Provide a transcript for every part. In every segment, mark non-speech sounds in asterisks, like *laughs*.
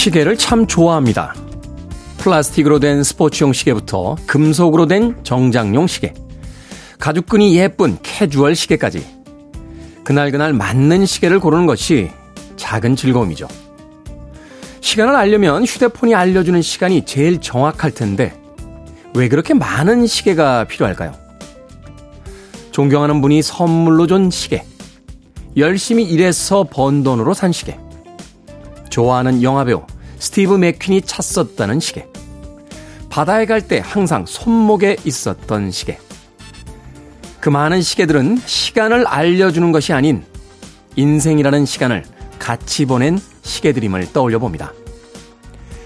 시계를 참 좋아합니다. 플라스틱으로 된 스포츠용 시계부터 금속으로 된 정장용 시계, 가죽끈이 예쁜 캐주얼 시계까지 그날그날 맞는 시계를 고르는 것이 작은 즐거움이죠. 시간을 알려면 휴대폰이 알려주는 시간이 제일 정확할 텐데 왜 그렇게 많은 시계가 필요할까요? 존경하는 분이 선물로 준 시계, 열심히 일해서 번 돈으로 산 시계, 좋아하는 영화배우 스티브 맥퀸이 찼었다는 시계. 바다에 갈 때 항상 손목에 있었던 시계. 그 많은 시계들은 시간을 알려주는 것이 아닌 인생이라는 시간을 같이 보낸 시계들임을 떠올려 봅니다.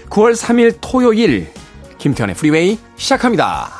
9월 3일 토요일 김태훈의 프리웨이 시작합니다.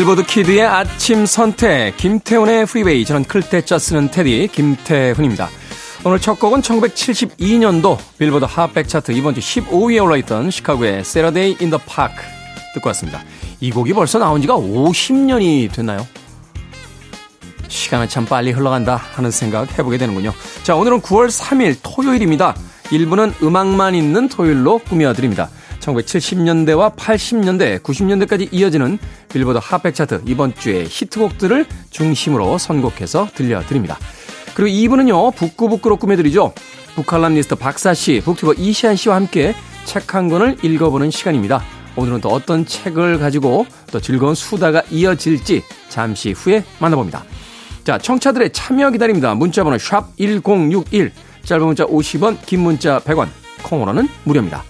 빌보드 kid의 아침 선택, 김태훈의 프리웨이, 저는 클 태 자 쓰는 태디, 김태훈입니다. 오늘 첫 곡은 1972년도 빌보드 hot백 차트 이번 주 15위에 올라있던 시카고의 Saturday in the Park 듣고 왔습니다. 이 곡이 벌써 나온 지가 50년이 됐나요? 시간은 참 빨리 흘러간다 하는 생각 해보게 되는군요. 자, 오늘은 9월 3일 토요일입니다. 일부는 음악만 있는 토요일로 꾸며드립니다. 1970년대와 80년대, 90년대까지 이어지는 빌보드 핫백 차트 이번 주의 히트곡들을 중심으로 선곡해서 들려드립니다. 그리고 2부는요, 북구북구로 꾸며드리죠. 북칼럼니스트 박사 씨, 북튜버 이시안 씨와 함께 책 한 권을 읽어보는 시간입니다. 오늘은 또 어떤 책을 가지고 또 즐거운 수다가 이어질지 잠시 후에 만나봅니다. 자, 청차들의 참여 기다립니다. 문자번호 샵 1061, 짧은 문자 50원, 긴 문자 100원, 콩으로는 무료입니다.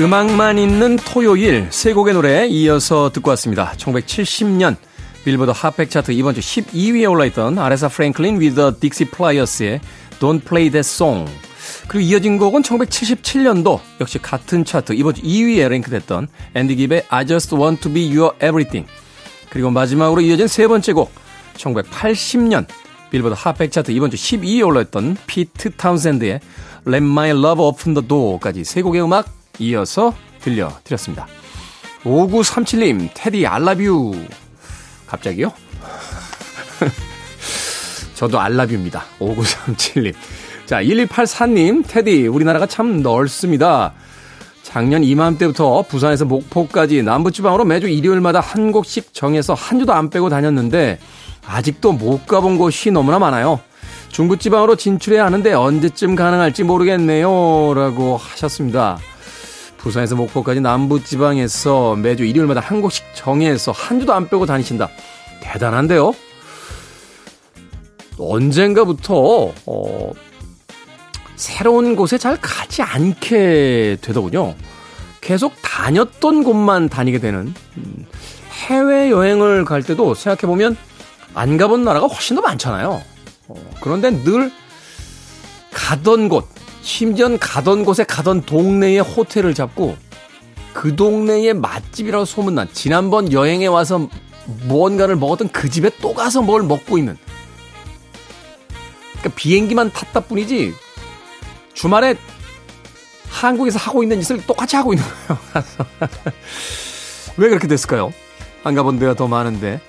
음악만 있는 토요일 세 곡의 노래 이어서 듣고 왔습니다. 1970년 빌보드 hot백 차트 이번 주 12위에 올라있던 아레사 프랭클린 with the 딕시 플라이어스의 Don't Play That Song 그리고 이어진 곡은 1977년도 역시 같은 차트 이번 주 2위에 랭크됐던 앤디 깁의 I Just Want To Be Your Everything 그리고 마지막으로 이어진 세 번째 곡 1980년 빌보드 hot백 차트 이번 주 12위에 올라있던 피트 타운샌드의 Let My Love Open The Door까지 세 곡의 음악 이어서 들려드렸습니다. 5937님, 테디 알라뷰. 갑자기요? *laughs* 저도 알라뷰입니다. 5937님. 자, 1284님, 테디, 우리나라가 참 넓습니다. 작년 이맘때부터 부산에서 목포까지 남부지방으로 매주 일요일마다 한 곳씩 정해서 한 주도 안 빼고 다녔는데, 아직도 못 가본 곳이 너무나 많아요. 중부지방으로 진출해야 하는데 언제쯤 가능할지 모르겠네요. 라고 하셨습니다. 부산에서 목포까지 남부지방에서 매주 일요일마다 한 곳씩 정해서 한 주도 안 빼고 다니신다. 대단한데요? 언젠가부터, 어, 새로운 곳에 잘 가지 않게 되더군요. 계속 다녔던 곳만 다니게 되는, 음, 해외여행을 갈 때도 생각해보면 안 가본 나라가 훨씬 더 많잖아요. 어, 그런데 늘 가던 곳, 심지어 가던 곳에 가던 동네의 호텔을 잡고 그 동네의 맛집이라고 소문난 지난번 여행에 와서 무언가를 먹었던 그 집에 또 가서 뭘 먹고 있는 그러니까 비행기만 탔다 뿐이지 주말에 한국에서 하고 있는 짓을 똑같이 하고 있는 거예요. *laughs* 왜 그렇게 됐을까요? 안 가본 데가 더 많은데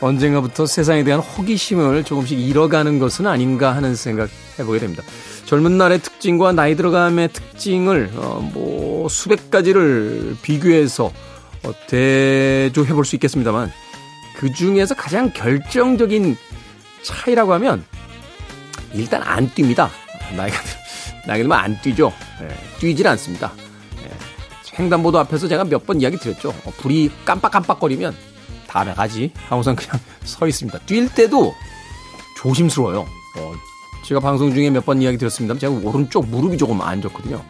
언젠가부터 세상에 대한 호기심을 조금씩 잃어가는 것은 아닌가 하는 생각 해보게 됩니다. 젊은 날의 특징과 나이 들어감의 특징을 어, 뭐 수백 가지를 비교해서 어, 대조해 볼 수 있겠습니다만 그 중에서 가장 결정적인 차이라고 하면 일단 안 뜁니다. 나이가 *laughs* 나이가 들면 안 뛰죠. 예, 뛰질 않습니다. 예, 횡단보도 앞에서 제가 몇 번 이야기 드렸죠. 어, 불이 깜빡깜빡거리면 다음에 가지 하고선 그냥 *laughs* 서 있습니다. 뛸 때도 조심스러워요. 어, 제가 방송 중에 몇 번 이야기 드렸습니다. 제가 오른쪽 무릎이 조금 안 좋거든요.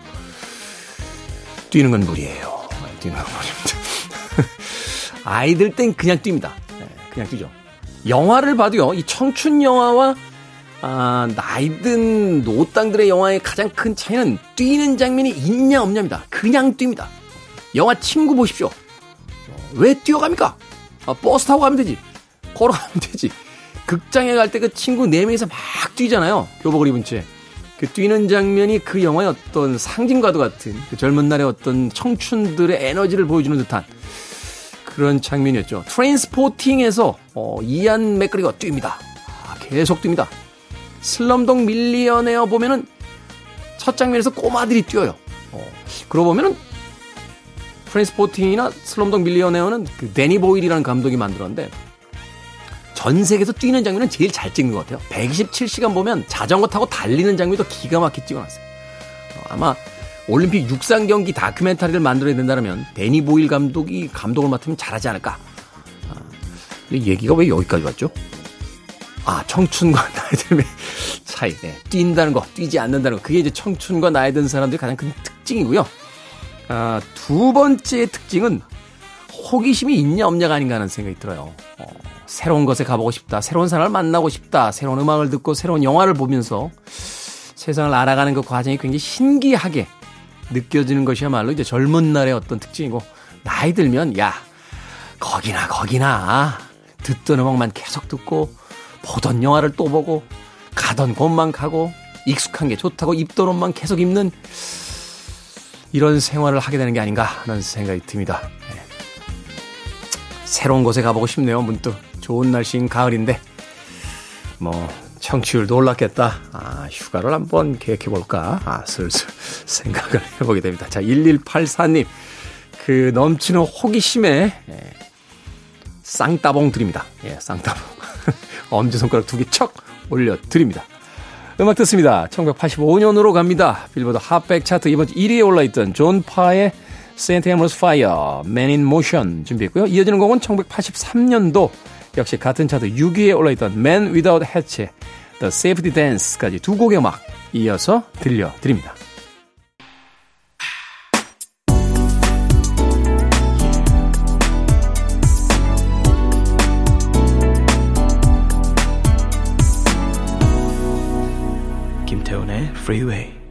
뛰는 건 무리예요. 네, 뛰는 건 무리입니다. *laughs* 아이들 땐 그냥 뜁니다. 네, 그냥 뛰죠. 영화를 봐도요. 이 청춘 영화와 아, 나이든 노땅들의 영화의 가장 큰 차이는 뛰는 장면이 있냐 없냐입니다. 그냥 뜁니다. 영화 친구 보십시오. 왜 뛰어갑니까? 아, 버스 타고 가면 되지. 걸어가면 되지. 극장에 갈 때 그 친구 4명이서 막 뛰잖아요. 교복을 입은 채. 그 뛰는 장면이 그 영화의 어떤 상징과도 같은 그 젊은 날의 어떤 청춘들의 에너지를 보여주는 듯한 그런 장면이었죠. 트레인스포팅에서 어, 이안 맥그리가 뜁니다. 아, 계속 뜁니다. 슬럼독 밀리어네어 보면은 첫 장면에서 꼬마들이 뛰어요. 어, 그러고 보면은 트레인스포팅이나 슬럼독 밀리어네어는 그 대니 보일이라는 감독이 만들었는데 전 세계에서 뛰는 장면은 제일 잘 찍는 것 같아요. 127시간 보면 자전거 타고 달리는 장면도 기가 막히게 찍어놨어요. 어, 아마 올림픽 육상 경기 다큐멘터리를 만들어야 된다면 대니 보일 감독이 감독을 맡으면 잘하지 않을까? 아, 얘기가 왜 여기까지 왔죠? 아, 청춘과 *laughs* 나이 듦의 차이. 네. 뛴다는 거, 뛰지 않는다는 거. 그게 이제 청춘과 나이 든 사람들의 가장 큰 특징이고요. 아, 두 번째 특징은 호기심이 있냐 없냐가 아닌가 하는 생각이 들어요. 어, 새로운 것에 가보고 싶다. 새로운 사람을 만나고 싶다. 새로운 음악을 듣고 새로운 영화를 보면서 세상을 알아가는 그 과정이 굉장히 신기하게 느껴지는 것이야말로 이제 젊은 날의 어떤 특징이고 나이 들면 야 거기나 거기나 듣던 음악만 계속 듣고 보던 영화를 또 보고 가던 곳만 가고 익숙한 게 좋다고 입던 옷만 계속 입는 이런 생활을 하게 되는 게 아닌가 하는 생각이 듭니다. 네. 새로운 곳에 가보고 싶네요. 문득 좋은 날씨인 가을인데 뭐 청취율도 올랐겠다. 아, 휴가를 한번 계획해 볼까? 아, 슬슬 *laughs* 생각을 해보게 됩니다. 자, 1184님. 그 넘치는 호기심에 예, 쌍따봉 드립니다. 예, 쌍따봉. *laughs* 엄지손가락 두 개 척 올려드립니다. 음악 듣습니다. 1985년으로 갑니다. 빌보드 hot백 차트 이번 주 1위에 올라있던 존 파의 Saint Elmo's Fire, Man in Motion 준비했고요. 이어지는 곡은 1983년도 역시 같은 차트 6위에 올라있던 Men Without Hats, The Safety Dance까지 두 곡의 음악 이어서 들려드립니다. 김태훈의 Freeway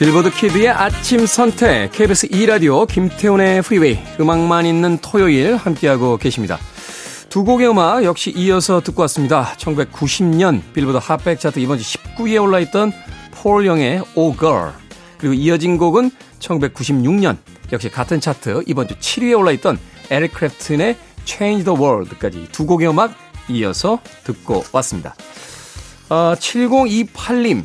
빌보드 Kid의 아침 선택 KBS 2라디오 김태훈의 프리웨이 음악만 있는 토요일 함께하고 계십니다. 두 곡의 음악 역시 이어서 듣고 왔습니다. 1990년 빌보드 핫백 차트 이번 주 19위에 올라있던 폴 영의 Oh Girl 그리고 이어진 곡은 1996년 역시 같은 차트 이번 주 7위에 올라있던 에릭 클랩튼의 Change the World까지 두 곡의 음악 이어서 듣고 왔습니다. 어, 7028님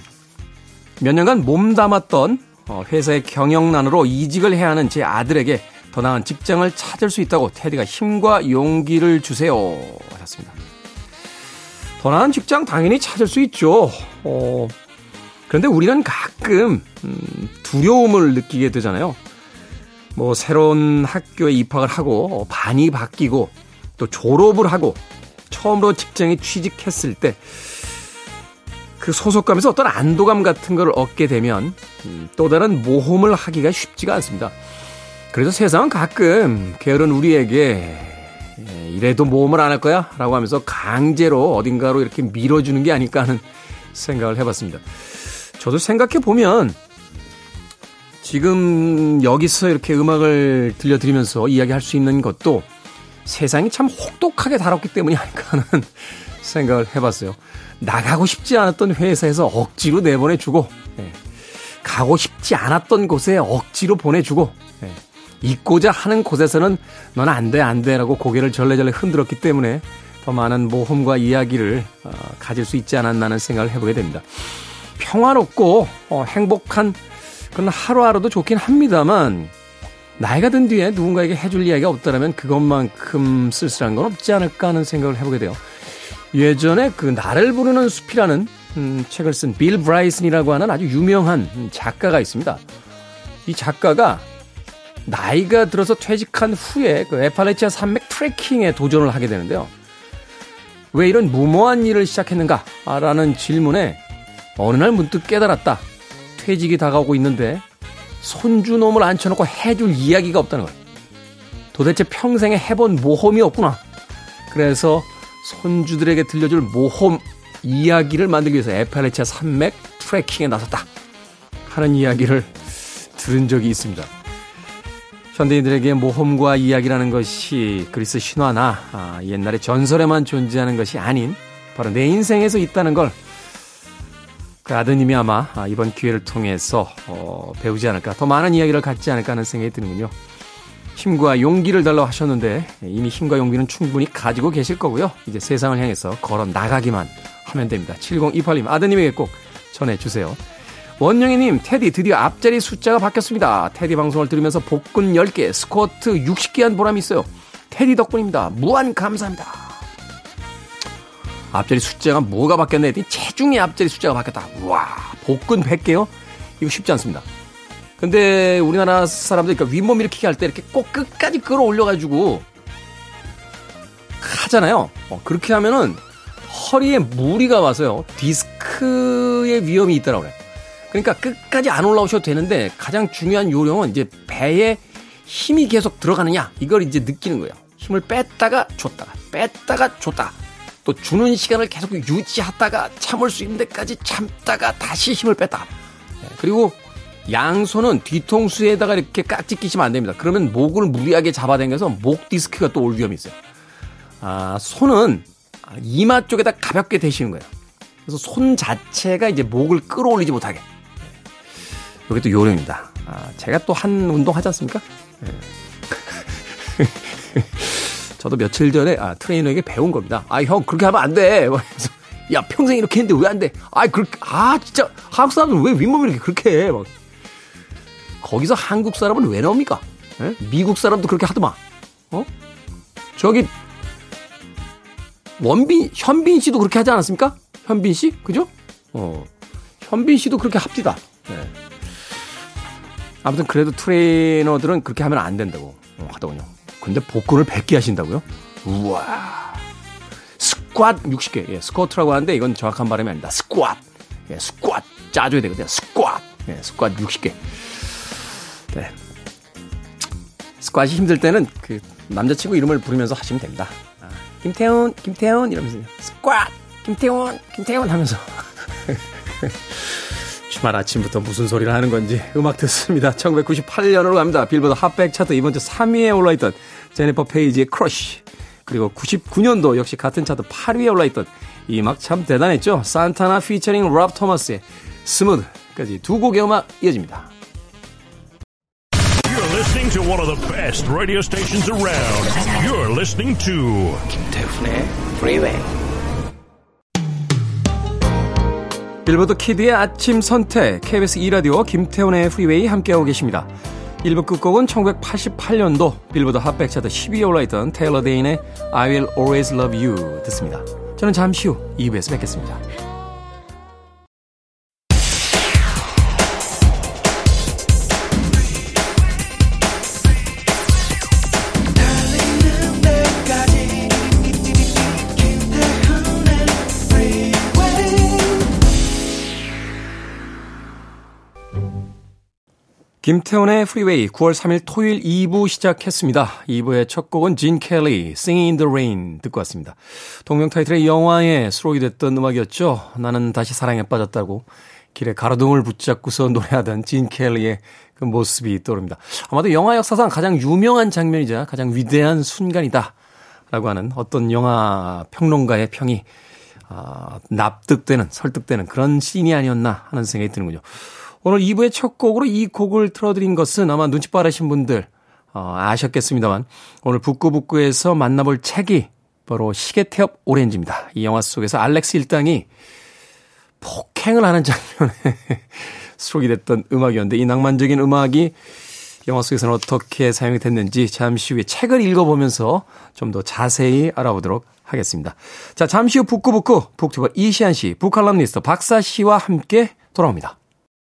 몇 년간 몸담았던 어, 회사의 경영난으로 이직을 해야 하는 제 아들에게 더 나은 직장을 찾을 수 있다고 테디가 힘과 용기를 주세요. 하셨습니다. 더 나은 직장 당연히 찾을 수 있죠. 어, 그런데 우리는 가끔 음, 두려움을 느끼게 되잖아요. 뭐 새로운 학교에 입학을 하고 반이 바뀌고 또 졸업을 하고 처음으로 직장에 취직했을 때 그 소속감에서 어떤 안도감 같은 걸 얻게 되면 음, 또 다른 모험을 하기가 쉽지가 않습니다. 그래서 세상은 가끔 게으른 우리에게 예, 이래도 모험을 안 할 거야? 라고 하면서 강제로 어딘가로 이렇게 밀어주는 게 아닐까 하는 생각을 해봤습니다. 저도 생각해 보면 지금 여기서 이렇게 음악을 들려드리면서 이야기할 수 있는 것도 세상이 참 혹독하게 다뤘기 때문이 아닐까 하는 생각을 해봤어요. 나가고 싶지 않았던 회사에서 억지로 내보내주고, 예. 가고 싶지 않았던 곳에 억지로 보내주고, 예. 있고자 하는 곳에서는 넌 안 돼, 안 돼, 라고 고개를 절레절레 흔들었기 때문에 더 많은 모험과 이야기를 어, 가질 수 있지 않았나는 생각을 해보게 됩니다. 평화롭고 어, 행복한 그런 하루하루도 좋긴 합니다만, 나이가 든 뒤에 누군가에게 해줄 이야기가 없다면 그것만큼 쓸쓸한 건 없지 않을까 하는 생각을 해보게 돼요. 예전에 그 나를 부르는 숲이라는 음, 책을 쓴 빌 브라이슨이라고 하는 아주 유명한 작가가 있습니다. 이 작가가 나이가 들어서 퇴직한 후에 그 에팔레치아 산맥 트레킹에 도전을 하게 되는데요. 왜 이런 무모한 일을 시작했는가? 라는 질문에 어느 날 문득 깨달았다. 퇴직이 다가오고 있는데 손주놈을 앉혀놓고 해줄 이야기가 없다는 거예요. 도대체 평생에 해본 모험이 없구나. 그래서 손주들에게 들려줄 모험 이야기를 만들기 위해서 에펠레치아 산맥 트레킹에 나섰다 하는 이야기를 들은 적이 있습니다. 현대인들에게 모험과 이야기라는 것이 그리스 신화나 아, 옛날의 전설에만 존재하는 것이 아닌 바로 내 인생에서 있다는 걸 그 아드님이 아마 아, 이번 기회를 통해서 어, 배우지 않을까 더 많은 이야기를 갖지 않을까 하는 생각이 드는군요. 힘과 용기를 달라 하셨는데 이미 힘과 용기는 충분히 가지고 계실 거고요. 이제 세상을 향해서 걸어 나가기만 하면 됩니다. 7028님 아드님에게 꼭 전해주세요. 원영희님, 테디 드디어 앞자리 숫자가 바뀌었습니다. 테디 방송을 들으면서 복근 10개, 스쿼트 60개 한 보람이 있어요. 테디 덕분입니다. 무한 감사합니다. 앞자리 숫자가 뭐가 바뀌었나 했더니 체중의 앞자리 숫자가 바뀌었다. 와, 복근 100개요? 이거 쉽지 않습니다. 근데 우리나라 사람들 그러니까 윗몸 일으키기 할 때 이렇게 꼭 끝까지 끌어올려가지고 하잖아요. 어, 그렇게 하면은 허리에 무리가 와서요. 디스크의 위험이 있다라고 그래요. 그러니까 끝까지 안 올라오셔도 되는데 가장 중요한 요령은 이제 배에 힘이 계속 들어가느냐 이걸 이제 느끼는 거예요. 힘을 뺐다가 줬다가 뺐다가 줬다가 또 주는 시간을 계속 유지하다가 참을 수 있는 데까지 참다가 다시 힘을 뺐다. 네, 그리고 양손은 뒤통수에다가 이렇게 깍지 끼시면 안 됩니다. 그러면 목을 무리하게 잡아당겨서 목 디스크가 또 올 위험이 있어요. 아, 손은 이마 쪽에다 가볍게 대시는 거예요. 그래서 손 자체가 이제 목을 끌어올리지 못하게. 이게 또 요령입니다. 아, 제가 또 한 운동 하지 않습니까? 네. *laughs* 저도 며칠 전에 아, 트레이너에게 배운 겁니다. 아, 형, 그렇게 하면 안 돼. 그래서, 야, 평생 이렇게 했는데 왜 안 돼? 아, 그렇게, 아, 진짜, 한국 사람들 왜 윗몸이 이렇게 그렇게 해? 막. 거기서 한국 사람은 왜 나옵니까? 에? 예? 미국 사람도 그렇게 하더만. 어? 저기, 원빈, 현빈 씨도 그렇게 하지 않았습니까? 현빈 씨? 그죠? 어. 현빈 씨도 그렇게 합디다. 네. 아무튼 그래도 트레이너들은 그렇게 하면 안 된다고 어, 하더군요. 근데 복근을 100개 하신다고요? 우와. 스쿼트 60개. 예, 스쿼트라고 하는데 이건 정확한 발음이 아닙니다. 스쿼트. 예, 스쿼트. 짜줘야 되거든요. 스쿼트. 예, 스쿼트 60개. 네. 스쿼트이 힘들 때는 그 남자친구 이름을 부르면서 하시면 됩니다. 아, 김태훈, 김태훈 이러면서 스쿼트, 김태훈, 김태훈 하면서 *laughs* 주말 아침부터 무슨 소리를 하는 건지 음악 듣습니다. 1998년으로 갑니다. 빌보드 핫백 차트 이번 주 3위에 올라있던 제니퍼 페이지의 Crush 그리고 99년도 역시 같은 차트 8위에 올라있던 이 음악 참 대단했죠. 산타나 피처링 랍 토마스의 Smooth까지 두 곡의 음악 이어집니다. To one of the best radio stations around. You're listening to 김태훈의 Freeway. 빌보드 Kid의 아침 선택, KBS 2 라디오 김태훈의 프리웨이 함께하고 계십니다. 1부 끝곡은 1988년도 빌보드 핫백 차트 10위에 올라있던 테일러 데인의 I Will Always Love You 듣습니다. 저는 잠시 후 2부에서 뵙겠습니다. 김태훈의 프리웨이 9월 3일 토요일 2부 시작했습니다. 2부의 첫 곡은 진 켈리, Singing in the Rain 듣고 왔습니다. 동명 타이틀의 영화에 수록이 됐던 음악이었죠. 나는 다시 사랑에 빠졌다고 길에 가로등을 붙잡고서 *laughs* 노래하던 진 켈리의 그 모습이 떠오릅니다. 아마도 영화 역사상 가장 유명한 장면이자 가장 위대한 순간이다. 라고 하는 어떤 영화 평론가의 평이 아, 납득되는, 설득되는 그런 씬이 아니었나 하는 생각이 드는군요. 오늘 2부의 첫 곡으로 이 곡을 틀어드린 것은 아마 눈치 빠르신 분들 어, 아셨겠습니다만 오늘 북구북구에서 만나볼 책이 바로 시계태엽 오렌지입니다. 이 영화 속에서 알렉스 일당이 폭행을 하는 장면에 *laughs* 수록이 됐던 음악이었는데 이 낭만적인 음악이 영화 속에서는 어떻게 사용이 됐는지 잠시 후에 책을 읽어보면서 좀 더 자세히 알아보도록 하겠습니다. 자, 잠시 후 북구북구 북튜버 이시안 씨, 북칼럼니스트 박사 씨와 함께 돌아옵니다.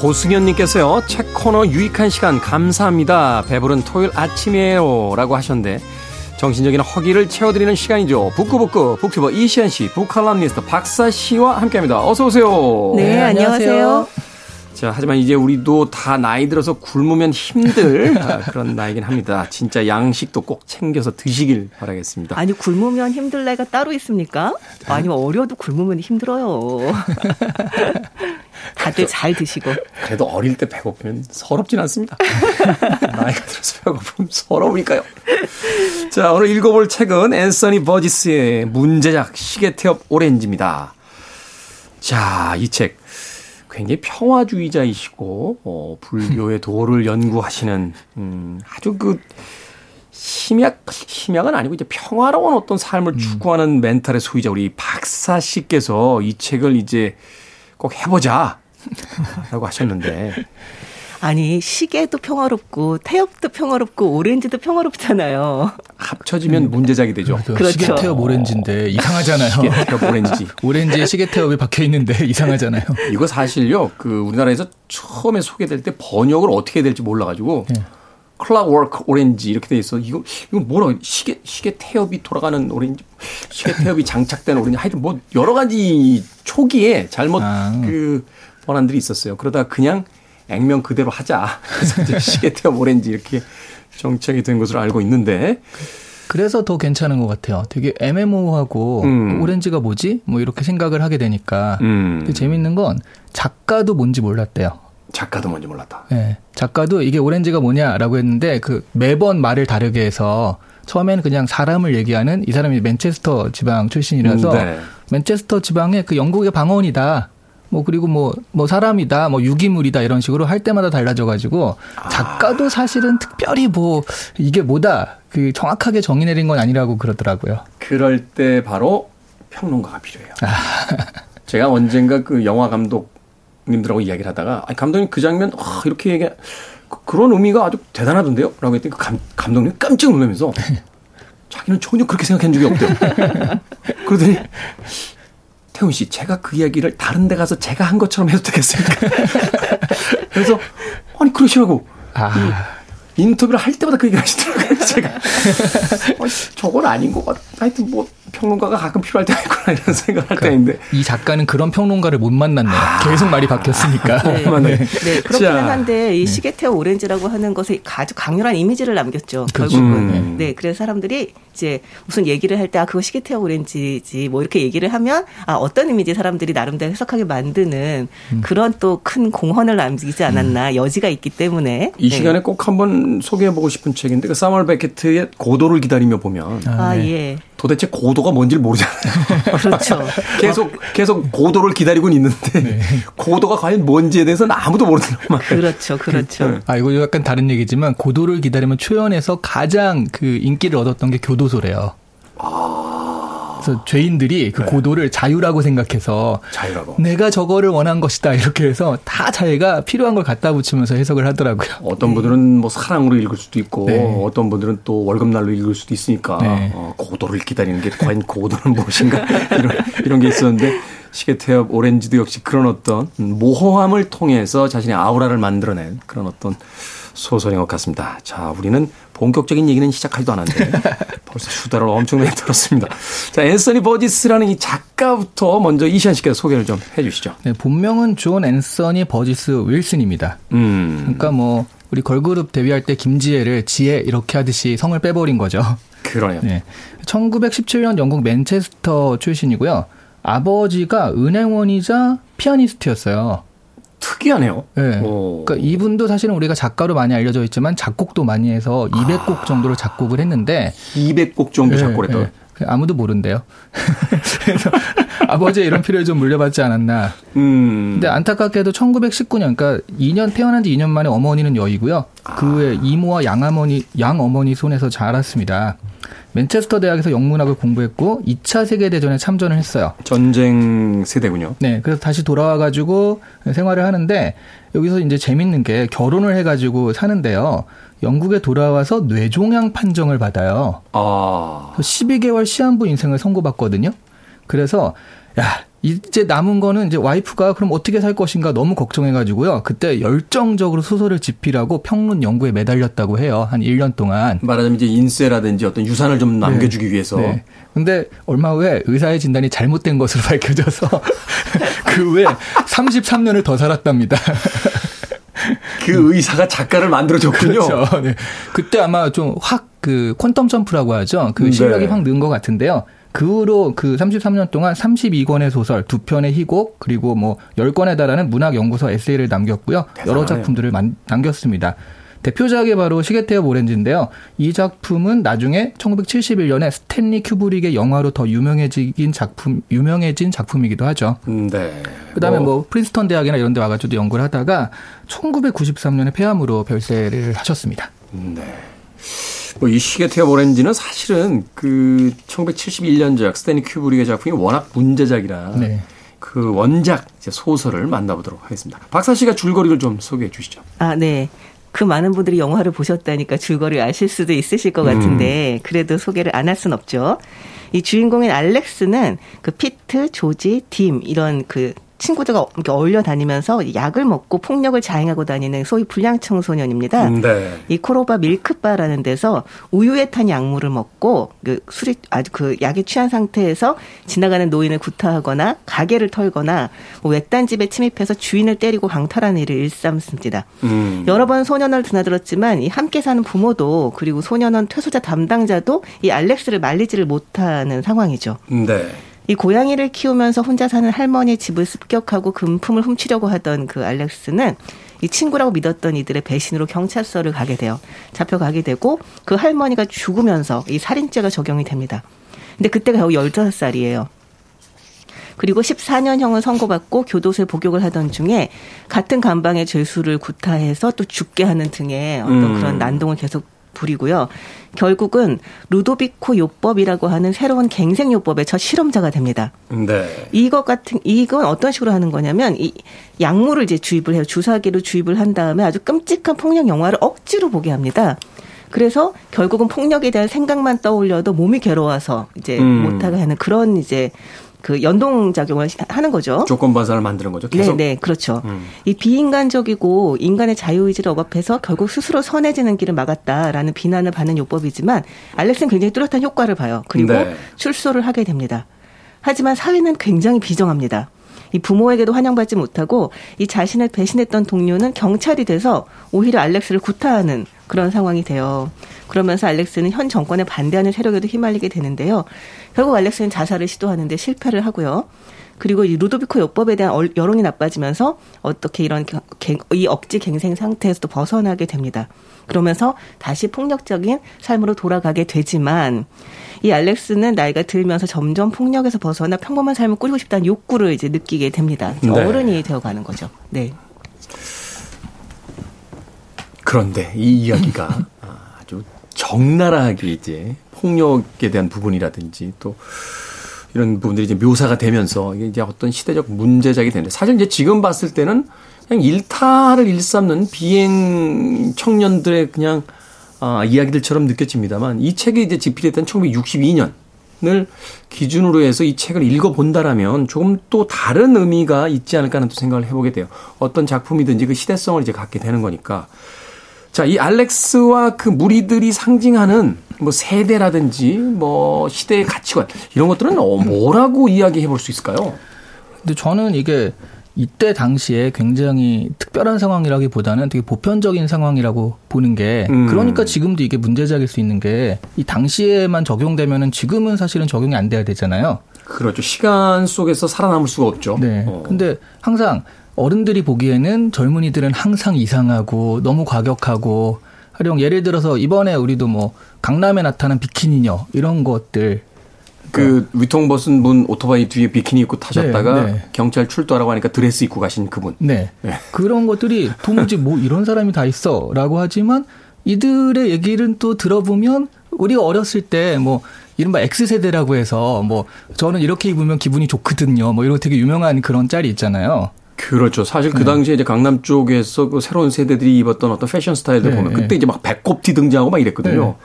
고승현님께서요, 책 코너 유익한 시간 감사합니다. 배부른 토요일 아침이에요. 라고 하셨는데, 정신적인 허기를 채워드리는 시간이죠. 북구북구 북튜버 이시안 씨, 북칼럼니스트 박사 씨와 함께 합니다. 어서오세요. 네, 네 안녕하세요. 자, 하지만 이제 우리도 다 나이 들어서 굶으면 힘들 아, 그런 나이긴 합니다. 진짜 양식도 꼭 챙겨서 드시길 바라겠습니다. 아니, 굶으면 힘들 나이가 따로 있습니까? 아니면 어려도 굶으면 힘들어요. *laughs* 다들 잘 드시고. 그래도 어릴 때 배고프면 서럽진 않습니다. *laughs* 나이가 들어서 배고프면 서러우니까요. 자, 오늘 읽어볼 책은 앤서니 버지스의 문제작 시계태엽 오렌지입니다. 자, 이 책. 굉장히 평화주의자이시고, 어, 불교의 *laughs* 도를 연구하시는, 음, 아주 그, 심약, 심약은 아니고 이제 평화로운 어떤 삶을 음. 추구하는 멘탈의 소유자 우리 박사 씨께서 이 책을 이제 꼭 해보자. 라고 하셨는데. 아니, 시계도 평화롭고, 태엽도 평화롭고, 오렌지도 평화롭잖아요. 합쳐지면 문제작이 되죠. 그렇죠. 시계 태엽 오렌지인데 이상하잖아요. 시계 태엽 오렌지. *laughs* 오렌지에 시계 태엽이 박혀 있는데 이상하잖아요. 이거 사실요, 그 우리나라에서 처음에 소개될 때 번역을 어떻게 해야 될지 몰라가지고, 네. Clockwork Orange 이렇게 돼 있어. 이거 이거 뭐라 시계 시계 태엽이 돌아가는 오렌지, 시계 태엽이 장착된 오렌지. 하여튼 뭐 여러 가지 초기에 잘못 아. 그 번안들이 있었어요. 그러다 그냥 액면 그대로 하자. *laughs* 그래서 이제 시계 태엽 오렌지 이렇게 정착이 된 것으로 알고 있는데. 그래서 더 괜찮은 것 같아요. 되게 애매모호하고 음. 오렌지가 뭐지? 뭐 이렇게 생각을 하게 되니까. 음. 재밌는 건 작가도 뭔지 몰랐대요. 작가도 뭔지 몰랐다. 네. 작가도 이게 오렌지가 뭐냐라고 했는데 그 매번 말을 다르게 해서 처음에는 그냥 사람을 얘기하는 이 사람이 맨체스터 지방 출신이라서 음, 네. 맨체스터 지방의 그 영국의 방언이다. 뭐 그리고 뭐뭐 뭐 사람이다, 뭐 유기물이다 이런 식으로 할 때마다 달라져 가지고 작가도 사실은 특별히 뭐 이게 뭐다 그 정확하게 정의 내린 건 아니라고 그러더라고요. 그럴 때 바로 평론가가 필요해요. 아. *laughs* 제가 언젠가 그 영화 감독 님들하고 이야기를 하다가 아니, 감독님 그 장면 아, 이렇게 얘기 그, 런 의미가 아주 대단하던데요? 라고 했더니 그 감, 감독님 깜짝 놀라면서 *laughs* 자기는 전혀 그렇게 생각한 적이 없대요. *laughs* 그러더니 태훈 씨, 제가 그 이야기를 다른 데 가서 제가 한 것처럼 해도 되겠습니까? *laughs* 그래서 아니 그러시라고. 아. 인터뷰를 할 때마다 그 얘기를 하시더라고요, 제가. *laughs* 어, 저건 아닌 것 같아. 하여튼 뭐, 평론가가 가끔 필요할 때가 있구나, 이런 생각을 할 그러니까 때인데. 이 작가는 그런 평론가를 못 만났네요. 아. 계속 말이 바뀌었으니까. 네, 네. 네 그렇긴 한데, 이 네. 시계태어 오렌지라고 하는 것에 아주 강렬한 이미지를 남겼죠. 그렇죠. 결국은. 음. 네, 그래서 사람들이 이제 무슨 얘기를 할 때, 아, 그거 시계태어 오렌지지, 뭐 이렇게 얘기를 하면, 아, 어떤 이미지 사람들이 나름대로 해석하게 만드는 음. 그런 또 큰 공헌을 남기지 않았나, 음. 여지가 있기 때문에. 이 네. 시간에 꼭 한번 소개해보고 싶은 책인데, 그 사멀 베케트의 고도를 기다리며 보면. 아, 네. 예. 도대체 고도가 뭔지를 모르잖아요. *laughs* 그렇죠. 계속 계속 고도를 기다리고는 있는데 네. 고도가 과연 뭔지에 대해서는 아무도 모르는 말. 그렇죠, 그렇죠. 네. 아 이거 약간 다른 얘기지만 고도를 기다리면 초연에서 가장 그 인기를 얻었던 게 교도소래요. 아. 그래서 죄인들이 그 네. 고도를 자유라고 생각해서 자유라고. 내가 저거를 원한 것이다 이렇게 해서 다 자기가 필요한 걸 갖다 붙이면서 해석을 하더라고요. 어떤 분들은 뭐 사랑으로 읽을 수도 있고 네. 어떤 분들은 또 월급날로 읽을 수도 있으니까 네. 어, 고도를 기다리는 게 과연 고도는 무엇인가 *laughs* 이런 이런 게 있었는데 시계태엽 오렌지도 역시 그런 어떤 모호함을 통해서 자신의 아우라를 만들어낸 그런 어떤 소설인 것 같습니다. 자, 우리는 본격적인 얘기는 시작하지도 않았는데 *laughs* 벌써 수다를 엄청나게 떨었습니다. 자, 앤서니 버지스라는 이 작가부터 먼저 이시안 씨께서 소개를 좀 해주시죠. 네, 본명은 존 앤서니 버지스 윌슨입니다. 음. 그러니까 뭐 우리 걸그룹 데뷔할 때 김지혜를 지혜 이렇게 하듯이 성을 빼버린 거죠. 그러네요. 네. 1917년 영국 맨체스터 출신이고요. 아버지가 은행원이자 피아니스트였어요. 특이하네요. 네. 그러니까 이분도 사실은 우리가 작가로 많이 알려져 있지만 작곡도 많이 해서 200곡 아. 정도로 작곡을 했는데 200곡 정도 네, 작곡을 했다. 네. 아무도 모른대요. *laughs* 그래서 아버지의 이런 필요를 좀 물려받지 않았나. 음. 근데 안타깝게도 1919년, 그러니까 2년 태어난 지 2년 만에 어머니는 여이고요. 그 후에 이모와 양어머니, 양어머니 손에서 자랐습니다. 맨체스터 대학에서 영문학을 공부했고 2차 세계 대전에 참전을 했어요. 전쟁 세대군요. 네, 그래서 다시 돌아와 가지고 생활을 하는데 여기서 이제 재밌는 게 결혼을 해 가지고 사는데요. 영국에 돌아와서 뇌종양 판정을 받아요. 아. 12개월 시한부 인생을 선고받거든요. 그래서 야, 이제 남은 거는 이제 와이프가 그럼 어떻게 살 것인가 너무 걱정해가지고요. 그때 열정적으로 소설을 집필하고 평론 연구에 매달렸다고 해요. 한 1년 동안. 말하자면 이제 인쇄라든지 어떤 유산을 좀 네. 남겨주기 네. 위해서. 네. 근데 얼마 후에 의사의 진단이 잘못된 것으로 *laughs* 밝혀져서 *laughs* 그 후에 33년을 더 살았답니다. *laughs* 그 의사가 작가를 만들어줬군요. 그렇죠. 네. 그때 아마 좀 확 그 퀀텀 점프라고 하죠. 그 실력이 네. 확 는 것 같은데요. 그 후로 그 33년 동안 32권의 소설, 두 편의 희곡, 그리고 뭐 10권에 달하는 문학 연구서 에세이를 남겼고요. 대단하네요. 여러 작품들을 만, 남겼습니다. 대표작이 바로 시계태엽 오렌지인데요. 이 작품은 나중에 1971년에 스탠리 큐브릭의 영화로 더 유명해진 작품, 유명해진 작품이기도 하죠. 음, 네. 그 다음에 뭐, 뭐, 프린스턴 대학이나 이런 데 와가지고 연구를 하다가 1993년에 폐암으로 별세를 하셨습니다. 음, 네. 뭐이 시계태엽 오렌지는 사실은 그 1971년작 스탠리 큐브릭의 작품이 워낙 문제작이라 네. 그 원작 소설을 만나보도록 하겠습니다. 박사 씨가 줄거리를 좀 소개해 주시죠. 아, 네. 그 많은 분들이 영화를 보셨다니까 줄거리 아실 수도 있으실 것 같은데 음. 그래도 소개를 안할 수는 없죠. 이 주인공인 알렉스는 그 피트, 조지, 딤 이런 그 친구들과 이렇게 어울려 다니면서 약을 먹고 폭력을 자행하고 다니는 소위 불량 청소년입니다. 음, 네. 이 코로바 밀크바라는 데서 우유에 탄 약물을 먹고 그 술이 아주 그 약에 취한 상태에서 지나가는 노인을 구타하거나 가게를 털거나 뭐 외딴 집에 침입해서 주인을 때리고 강탈하는 일을 일삼습니다. 음. 여러 번 소년원을 드나들었지만 이 함께 사는 부모도 그리고 소년원 퇴소자 담당자도 이 알렉스를 말리지를 못하는 상황이죠. 네. 이 고양이를 키우면서 혼자 사는 할머니 집을 습격하고 금품을 훔치려고 하던 그 알렉스는 이 친구라고 믿었던 이들의 배신으로 경찰서를 가게 돼요. 잡혀가게 되고 그 할머니가 죽으면서 이 살인죄가 적용이 됩니다. 근데 그때가 겨우 15살이에요. 그리고 14년형을 선고받고 교도소에 복역을 하던 중에 같은 감방의 죄수를 구타해서 또 죽게 하는 등의 어떤 음. 그런 난동을 계속 부리고요. 결국은 루도비코 요법이라고 하는 새로운 갱생 요법의 첫 실험자가 됩니다. 네. 이것 같은 이건 어떤 식으로 하는 거냐면 이 약물을 이제 주입을 해요. 주사기로 주입을 한 다음에 아주 끔찍한 폭력 영화를 억지로 보게 합니다. 그래서 결국은 폭력에 대한 생각만 떠올려도 몸이 괴로워서 이제 음. 못하게 하는 그런 이제 그 연동 작용을 하는 거죠. 조건 반사를 만드는 거죠. 계속. 네, 네, 그렇죠. 음. 이 비인간적이고 인간의 자유 의지를 억압해서 결국 스스로 선해지는 길을 막았다라는 비난을 받는 요법이지만 알렉스는 굉장히 뚜렷한 효과를 봐요. 그리고 네. 출소를 하게 됩니다. 하지만 사회는 굉장히 비정합니다. 이 부모에게도 환영받지 못하고 이 자신을 배신했던 동료는 경찰이 돼서 오히려 알렉스를 구타하는 그런 상황이 돼요. 그러면서 알렉스는 현 정권에 반대하는 세력에도 휘말리게 되는데요. 결국 알렉스는 자살을 시도하는데 실패를 하고요. 그리고 이 루도비코 요법에 대한 여론이 나빠지면서 어떻게 이런 이 억지 갱생 상태에서도 벗어나게 됩니다. 그러면서 다시 폭력적인 삶으로 돌아가게 되지만 이 알렉스는 나이가 들면서 점점 폭력에서 벗어나 평범한 삶을 꾸리고 싶다는 욕구를 이제 느끼게 됩니다. 네. 어른이 되어가는 거죠. 네. 그런데 이 이야기가 *laughs* 아주 적나라하게 이제 폭력에 대한 부분이라든지 또 이런 부분들이 이제 묘사가 되면서 이게 이제 어떤 시대적 문제작이 되는데 사실 이제 지금 봤을 때는 그냥 일탈을 일삼는 비행 청년들의 그냥 아, 이야기들처럼 느껴집니다만 이 책이 이제 집필했던 1962년을 기준으로 해서 이 책을 읽어본다라면 조금 또 다른 의미가 있지 않을까 하는 또 생각을 해보게 돼요. 어떤 작품이든지 그 시대성을 이제 갖게 되는 거니까. 자, 이 알렉스와 그 무리들이 상징하는 뭐 세대라든지 뭐 시대의 가치관 이런 것들은 어, 뭐라고 이야기해 볼 수 있을까요? 근데 저는 이게 이때 당시에 굉장히 특별한 상황이라기보다는 되게 보편적인 상황이라고 보는 게 음. 그러니까 지금도 이게 문제작일 수 있는 게 이 당시에만 적용되면은 지금은 사실은 적용이 안 돼야 되잖아요. 그렇죠. 시간 속에서 살아남을 수가 없죠. 네. 어. 근데 항상 어른들이 보기에는 젊은이들은 항상 이상하고 너무 과격하고 하령 예를 들어서 이번에 우리도 뭐 강남에 나타난 비키니녀 이런 것들 그 위통 벗은 분 오토바이 뒤에 비키니 입고 타셨다가 네, 네. 경찰 출두하라고 하니까 드레스 입고 가신 그분. 네. 네. 그런 것들이 도무지 뭐 이런 사람이 다 있어라고 하지만 이들의 얘기를 또 들어보면 우리가 어렸을 때 뭐 이른바 X세대라고 해서 뭐 저는 이렇게 입으면 기분이 좋거든요. 뭐 이런 되게 유명한 그런 짤이 있잖아요. 그렇죠. 사실 그 네. 당시에 이제 강남 쪽에서 그 새로운 세대들이 입었던 어떤 패션 스타일들 네, 보면 그때 이제 막 배꼽티 등장하고 막 이랬거든요.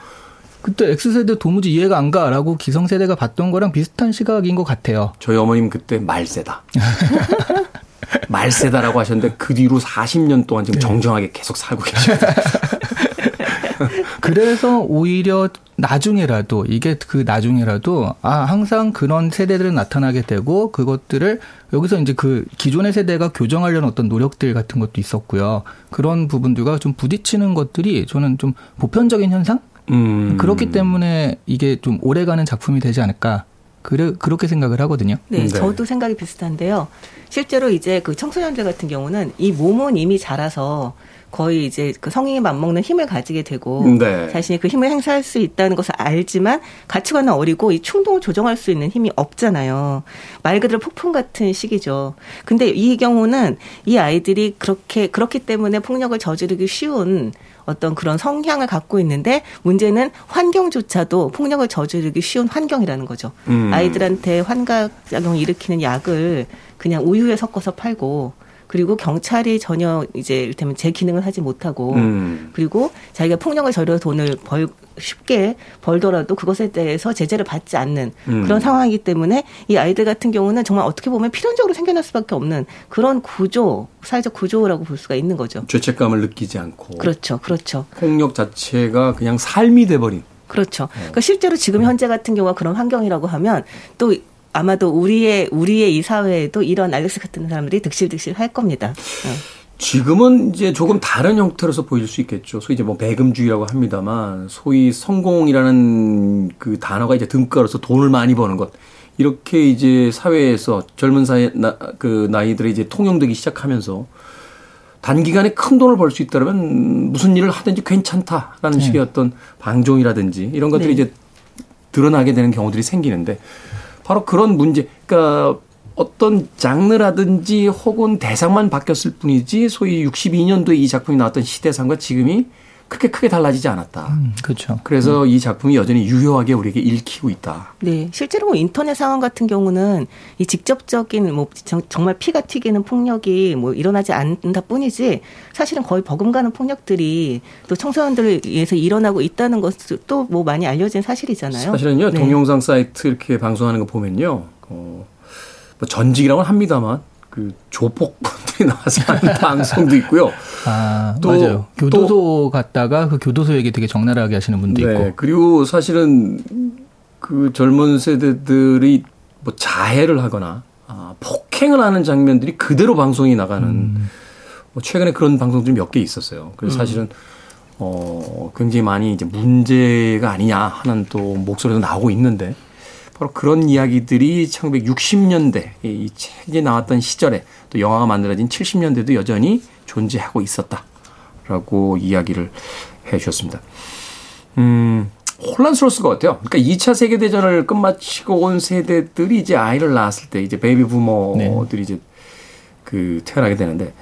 네. 그때 X세대 도무지 이해가 안 가라고 기성세대가 봤던 거랑 비슷한 시각인 것 같아요. 저희 어머님 그때 말세다. *laughs* 말세다라고 하셨는데 그 뒤로 40년 동안 지금 네. 정정하게 계속 살고 계십니다. *laughs* 그래서 오히려 나중에라도 이게 그 나중에라도 아 항상 그런 세대들은 나타나게 되고 그것들을 여기서 이제 그 기존의 세대가 교정하려는 어떤 노력들 같은 것도 있었고요. 그런 부분들과 좀 부딪히는 것들이 저는 좀 보편적인 현상? 음. 그렇기 때문에 이게 좀 오래가는 작품이 되지 않을까. 그래, 그렇게 생각을 하거든요. 네, 네, 저도 생각이 비슷한데요. 실제로 이제 그 청소년들 같은 경우는 이 몸은 이미 자라서 거의 이제 그 성인이 맞먹는 힘을 가지게 되고 네. 자신이 그 힘을 행사할 수 있다는 것을 알지만 가치관은 어리고 이 충동을 조정할 수 있는 힘이 없잖아요. 말 그대로 폭풍 같은 시기죠. 근데 이 경우는 이 아이들이 그렇게 그렇기 때문에 폭력을 저지르기 쉬운 어떤 그런 성향을 갖고 있는데 문제는 환경조차도 폭력을 저지르기 쉬운 환경이라는 거죠. 음. 아이들한테 환각작용을 일으키는 약을 그냥 우유에 섞어서 팔고 그리고 경찰이 전혀 이제 이를테면 제 기능을 하지 못하고 음. 그리고 자기가 폭력을 저려 돈을 벌 쉽게 벌더라도 그것에 대해서 제재를 받지 않는 음. 그런 상황이기 때문에 이 아이들 같은 경우는 정말 어떻게 보면 필연적으로 생겨날 수밖에 없는 그런 구조 사회적 구조라고 볼 수가 있는 거죠. 죄책감을 느끼지 않고 그렇죠, 그렇죠. 폭력 자체가 그냥 삶이 돼버린. 그렇죠. 네. 그러니까 실제로 지금 현재 같은 경우가 그런 환경이라고 하면 또 아마도 우리의 우리의 이 사회에도 이런 알렉스 같은 사람들이 득실득실 할 겁니다. 어. 지금은 이제 조금 다른 형태로서 보일 수 있겠죠. 소위 이제 뭐 배금주의라고 합니다만 소위 성공이라는 그 단어가 이제 등가로서 돈을 많이 버는 것. 이렇게 이제 사회에서 젊은 사회 나, 그 나이들이 이제 통용되기 시작하면서 단기간에 큰 돈을 벌 수 있다면 무슨 일을 하든지 괜찮다라는 네. 식의 어떤 방종이라든지 이런 것들이 네. 이제 드러나게 되는 경우들이 생기는데 바로 그런 문제, 그러니까 어떤 장르라든지 혹은 대상만 바뀌었을 뿐이지 소위 62년도에 이 작품이 나왔던 시대상과 지금이 크게 크게 달라지지 않았다. 음, 그렇죠. 그래서 음. 이 작품이 여전히 유효하게 우리에게 읽히고 있다. 네, 실제로 뭐 인터넷 상황 같은 경우는 이 직접적인 뭐 정말 피가 튀기는 폭력이 뭐 일어나지 않는다 뿐이지 사실은 거의 버금가는 폭력들이 또 청소년들을 위해서 일어나고 있다는 것도 뭐 많이 알려진 사실이잖아요. 사실은요 네. 동영상 사이트 이렇게 방송하는 거 보면요, 어, 뭐 전직이라고는 합니다만 그 조폭분들이 *laughs* 나와서 하는 방송도 있고요. 아, 또, 맞아요. 교도소 또, 갔다가 그 교도소 얘기 되게 적나라하게 하시는 분도 네, 있고. 그리고 사실은 그 젊은 세대들이 뭐 자해를 하거나 아, 폭행을 하는 장면들이 그대로 방송이 나가는 음. 뭐 최근에 그런 방송들이 몇 개 있었어요. 그래서 음. 사실은 어 굉장히 많이 이제 문제가 아니냐 하는 또 목소리도 나오고 있는데 바로 그런 이야기들이 1960년대 이 책이 나왔던 시절에 또 영화가 만들어진 70년대도 여전히 존재하고 있었다라고 이야기를 해 주셨습니다. 음, 혼란스러웠을 것 같아요. 그러니까 2차 세계대전을 끝마치고 온 세대들이 이제 아이를 낳았을 때 이제 베이비 부모들이 네. 이제 그 태어나게 되는데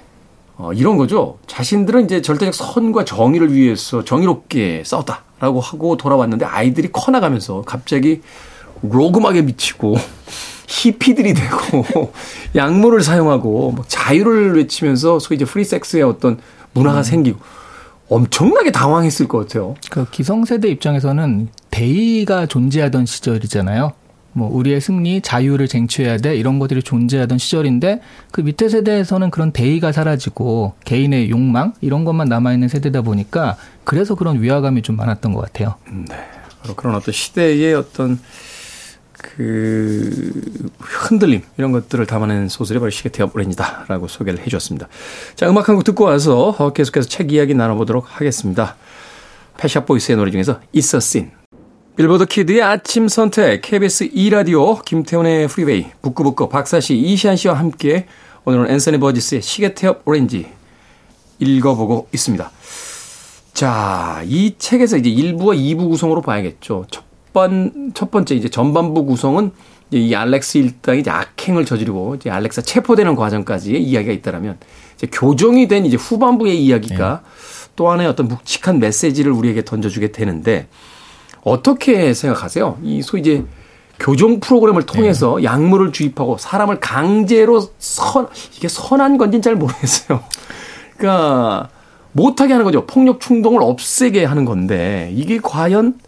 어, 이런 거죠. 자신들은 이제 절대적 선과 정의를 위해서 정의롭게 싸웠다라고 하고 돌아왔는데 아이들이 커나가면서 갑자기 로그막에 미치고 *laughs* 히피들이 되고 *laughs* 약물을 사용하고 자유를 외치면서 소위 이제 프리섹스의 어떤 문화가 음. 생기고 엄청나게 당황했을 것 같아요. 그 기성세대 입장에서는 대의가 존재하던 시절이잖아요. 뭐 우리의 승리, 자유를 쟁취해야 돼 이런 것들이 존재하던 시절인데 그 밑에 세대에서는 그런 대의가 사라지고 개인의 욕망 이런 것만 남아 있는 세대다 보니까 그래서 그런 위화감이 좀 많았던 것 같아요. 네. 그런 어떤 시대의 어떤 그 흔들림 이런 것들을 담아낸 소설이 바로 시계태어 오렌지다라고 소개를 해주었습니다. 자 음악 한 곡 듣고 와서 계속해서 책 이야기 나눠보도록 하겠습니다. 펫 샵 보이스의 노래 중에서 It's a Sin. 빌보드 Kid의 아침 선택 KBS 2라디오 김태훈의 프리웨이 북구북구 박사씨 이시안 씨와 함께 오늘은 앤서니 버지스의 시계 태엽 오렌지 읽어보고 있습니다. 자, 이 책에서 이제 1부와 2부 구성으로 봐야겠죠. 첫 번, 첫 번째 이제 전반부 구성은 이제 이 알렉스 일당이 이제 악행을 저지르고 이제 알렉스가 체포되는 과정까지의 이야기가 있다라면 이제 교정이 된 이제 후반부의 이야기가 네. 또 하나의 어떤 묵직한 메시지를 우리에게 던져주게 되는데 어떻게 생각하세요? 이 소위 이제 교정 프로그램을 통해서 네. 약물을 주입하고 사람을 강제로 선 이게 선한 건지는 잘 모르겠어요. 그러니까 못하게 하는 거죠. 폭력 충동을 없애게 하는 건데 이게 과연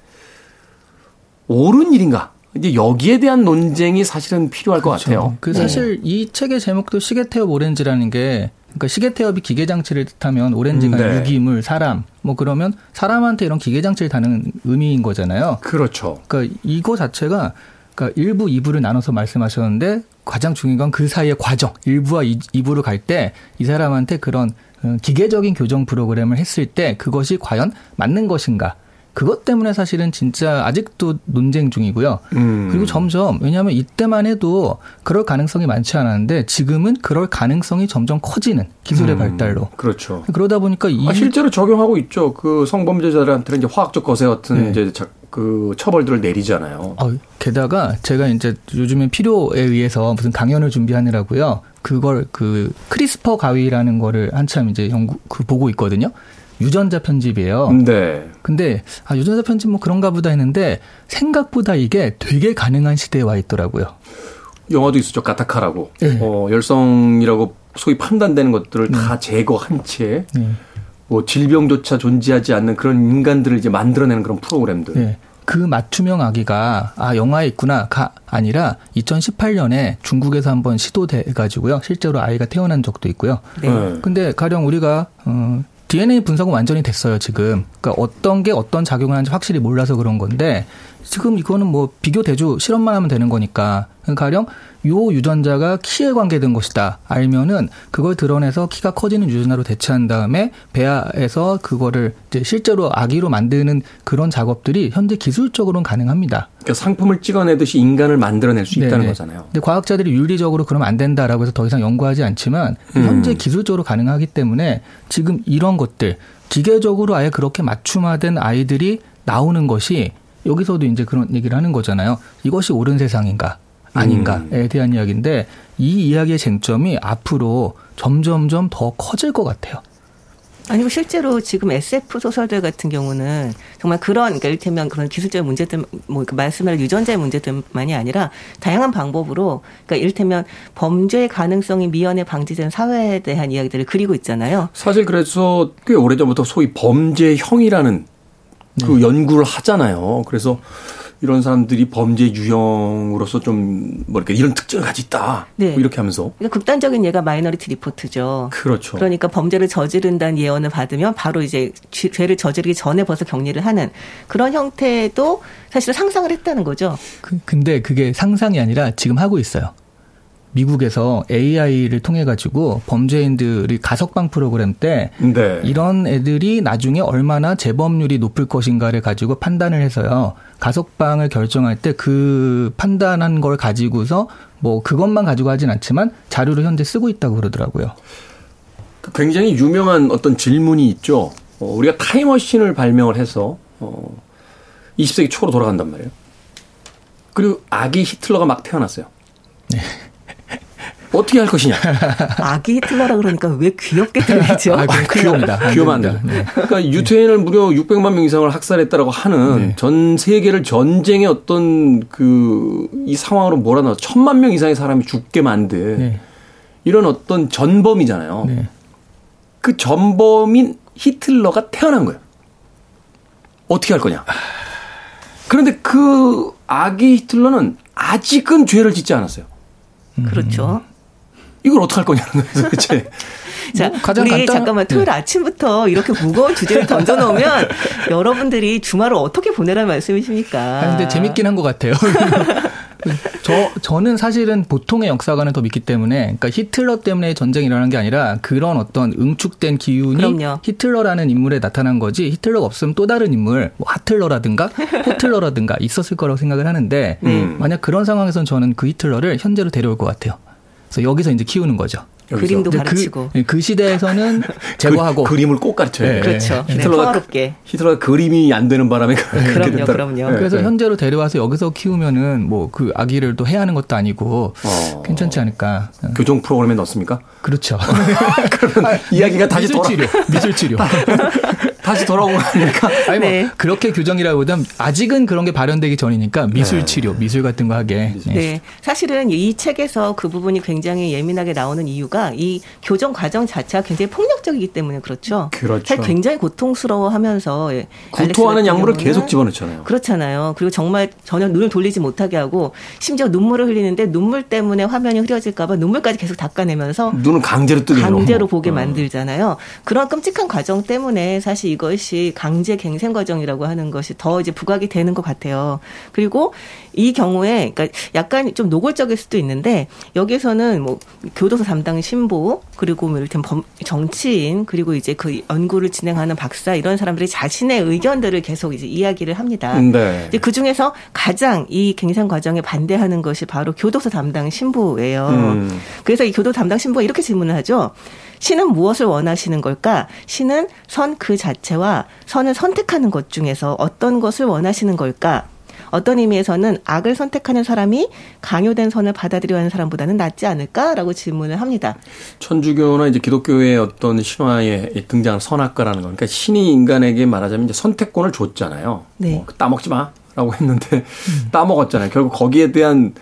옳은 일인가? 이제 여기에 대한 논쟁이 사실은 필요할 그렇죠. 것 같아요. 그 사실 네. 이 책의 제목도 시계태엽 오렌지라는 게 그러니까 시계태엽이 기계장치를 뜻하면 오렌지가 음, 네. 유기물, 사람 뭐 그러면 사람한테 이런 기계장치를 다는 의미인 거잖아요. 그렇죠. 그러니까 이거 자체가 그러니까 일부, 이부를 나눠서 말씀하셨는데 가장 중요한 건 그 사이의 과정. 일부와 이부로 갈 때 이 사람한테 그런 어, 기계적인 교정 프로그램을 했을 때 그것이 과연 맞는 것인가. 그것 때문에 사실은 진짜 아직도 논쟁 중이고요. 음. 그리고 점점 왜냐하면 이때만 해도 그럴 가능성이 많지 않았는데 지금은 그럴 가능성이 점점 커지는 기술의 음. 발달로. 그렇죠. 그러다 보니까 이 아, 실제로 적용하고 있죠. 그 성범죄자들한테는 이제 화학적 거세 같은 네. 이제 그 처벌들을 내리잖아요. 어, 게다가 제가 이제 요즘에 필요에 의해서 무슨 강연을 준비하느라고요. 그걸 그 CRISPR 가위라는 거를 한참 이제 연구 그 보고 있거든요. 유전자 편집이에요. 네. 근데 아 유전자 편집 뭐 그런가 보다 했는데 생각보다 이게 되게 가능한 시대에 와 있더라고요. 영화도 있었죠. 가타카라고. 네. 어, 열성이라고 소위 판단되는 것들을 네. 다 제거한 채 네. 뭐 질병조차 존재하지 않는 그런 인간들을 이제 만들어내는 그런 프로그램들. 네. 그 맞춤형 아기가 아 영화에 있구나가 아니라 2018년에 중국에서 한번 시도돼 가지고요. 실제로 아이가 태어난 적도 있고요. 네. 근데 가령 우리가 어 DNA 분석은 완전히 됐어요, 지금. 그러니까 어떤 게 어떤 작용을 하는지 확실히 몰라서 그런 건데 지금 이거는 뭐 비교 대조 실험만 하면 되는 거니까 가령 요 유전자가 키에 관계된 것이다 알면은 그걸 드러내서 키가 커지는 유전자로 대체한 다음에 배아에서 그거를 이제 실제로 아기로 만드는 그런 작업들이 현재 기술적으로는 가능합니다. 그러니까 상품을 찍어내듯이 인간을 만들어낼 수 있다는 네네. 거잖아요. 근데 과학자들이 윤리적으로 그러면 안 된다라고 해서 더 이상 연구하지 않지만 음. 현재 기술적으로 가능하기 때문에 지금 이런 것들 기계적으로 아예 그렇게 맞춤화된 아이들이 나오는 것이 여기서도 이제 그런 얘기를 하는 거잖아요. 이것이 옳은 세상인가? 아닌가에 음. 대한 이야기인데 이 이야기의 쟁점이 앞으로 점점점 더 커질 것 같아요. 아니고 실제로 지금 SF 소설들 같은 경우는 정말 그런 그러니까 이를테면 그런 기술적인 문제들 뭐 말씀할 유전자의 문제들만이 아니라 다양한 방법으로 그러니까 이를테면 범죄 가능성이 미연에 방지된 사회에 대한 이야기들을 그리고 있잖아요. 사실 그래서 꽤 오래전부터 소위 범죄형이라는 그 네. 연구를 하잖아요. 그래서 이런 사람들이 범죄 유형으로서 좀 뭐랄까 이런 특징을 가지고 있다. 네. 뭐 이렇게 하면서. 그러니까 극단적인 예가 Minority Report죠. 그렇죠. 그러니까 범죄를 저지른다는 예언을 받으면 바로 이제 죄를 저지르기 전에 벌써 격리를 하는 그런 형태도 사실 상상을 했다는 거죠. 그, 근데 그게 상상이 아니라 지금 하고 있어요. 미국에서 AI를 통해 가지고 범죄인들이 가석방 프로그램 때 네. 이런 애들이 나중에 얼마나 재범률이 높을 것인가를 가지고 판단을 해서요. 가석방을 결정할 때 그 판단한 걸 가지고서 뭐 그것만 가지고 하진 않지만 자료를 현재 쓰고 있다고 그러더라고요. 굉장히 유명한 어떤 질문이 있죠. 어, 우리가 타임머신을 발명을 해서 어, 20세기 초로 돌아간단 말이에요. 그리고 아기 히틀러가 막 태어났어요. 네. 어떻게 할 것이냐. *laughs* 아기 히틀러라 그러니까 왜 귀엽게 들리죠? 아, 귀엽니다. 귀여운데. 네. 그러니까 유태인을 무려 600만 명 이상을 학살했다라고 하는 네. 전 세계를 전쟁의 어떤 그 이 상황으로 몰아넣어 천만 명 이상의 사람이 죽게 만든 네. 이런 어떤 전범이잖아요. 네. 그 전범인 히틀러가 태어난 거예요. 어떻게 할 거냐. 그런데 그 아기 히틀러는 아직은 죄를 짓지 않았어요. 그렇죠. 이걸 어떻게 할 거냐는 거예요, 도대체. *laughs* 자, 뭐 가장 우리 간단... 잠깐만 토요일 네. 아침부터 이렇게 무거운 주제를 던져놓으면 *laughs* 여러분들이 주말을 어떻게 보내라는 말씀이십니까? 아, 근데 재밌긴 한 것 같아요. *laughs* 저 저는 사실은 보통의 역사관을 더 믿기 때문에 그러니까 히틀러 때문에 전쟁이 일어난 게 아니라 그런 어떤 응축된 기운이 그럼요. 히틀러라는 인물에 나타난 거지 히틀러가 없으면 또 다른 인물 뭐 하틀러라든가 호틀러라든가 있었을 거라고 생각을 하는데 음. 만약 그런 상황에서는 저는 그 히틀러를 현재로 데려올 것 같아요. 그래서 여기서 이제 키우는 거죠. 그림도 가르치고 그, 그 시대에서는 *laughs* 제거하고 그, 림을꼭 가르쳐요. 네. 그렇죠. 네. 히틀러가 네, 히틀러가 그림이 안 되는 바람에 *laughs* 그럼요, 그럼요. 네. 그래서 현재로 데려와서 여기서 키우면은 뭐 그 아기를 또 해야 하는 것도 아니고 어. 괜찮지 않을까. 교정 프로그램에 넣습니까? 그렇죠. *laughs* 그러면 아, 이야기가 다시 미술 치료, 미술 치료. 다시 돌아온 거 아닙니까? 아니 뭐 네. 그렇게 규정이라기보단 아직은 그런 게 발현되기 전이니까 미술 네. 치료, 미술 같은 거 하게. 네. 네. 사실은 이 책에서 그 부분이 굉장히 예민하게 나오는 이유가 이 교정 과정 자체가 굉장히 폭력적이기 때문에 그렇죠. 그렇죠. 굉장히 고통스러워하면서 예, 구토하는 약물을 계속 집어넣잖아요. 그렇잖아요. 그리고 정말 전혀 눈을 돌리지 못하게 하고 심지어 눈물을 흘리는데 눈물 때문에 화면이 흐려질까봐 눈물까지 계속 닦아내면서 눈을 강제로 뜨게 강제로 보게 어. 만들잖아요. 그런 끔찍한 과정 때문에 사실 이것이 강제 갱생 과정이라고 하는 것이 더 이제 부각이 되는 것 같아요. 그리고 이 경우에 그러니까 약간 좀 노골적일 수도 있는데 여기서는 뭐 교도소 담당 신부 그리고 뭐 이를테면 범, 정치인 그리고 이제 그 연구를 진행하는 박사 이런 사람들이 자신의 의견들을 계속 이제 이야기를 합니다. 네. 이제 그 중에서 가장 이 갱생 과정에 반대하는 것이 바로 교도소 담당 신부예요. 음. 그래서 이 교도 담당 신부가 이렇게 질문을 하죠. 신은 무엇을 원하시는 걸까? 신은 선 그 자체와 선을 선택하는 것 중에서 어떤 것을 원하시는 걸까? 어떤 의미에서는 악을 선택하는 사람이 강요된 선을 받아들여 하는 사람보다는 낫지 않을까라고 질문을 합니다. 천주교나 이제 기독교의 어떤 신화에 등장하는 선악과라는 거. 그러니까 신이 인간에게 말하자면 이제 선택권을 줬잖아요. 네. 어, 따먹지 마 라고 했는데 음. *laughs* 따먹었잖아요. 결국 거기에 대한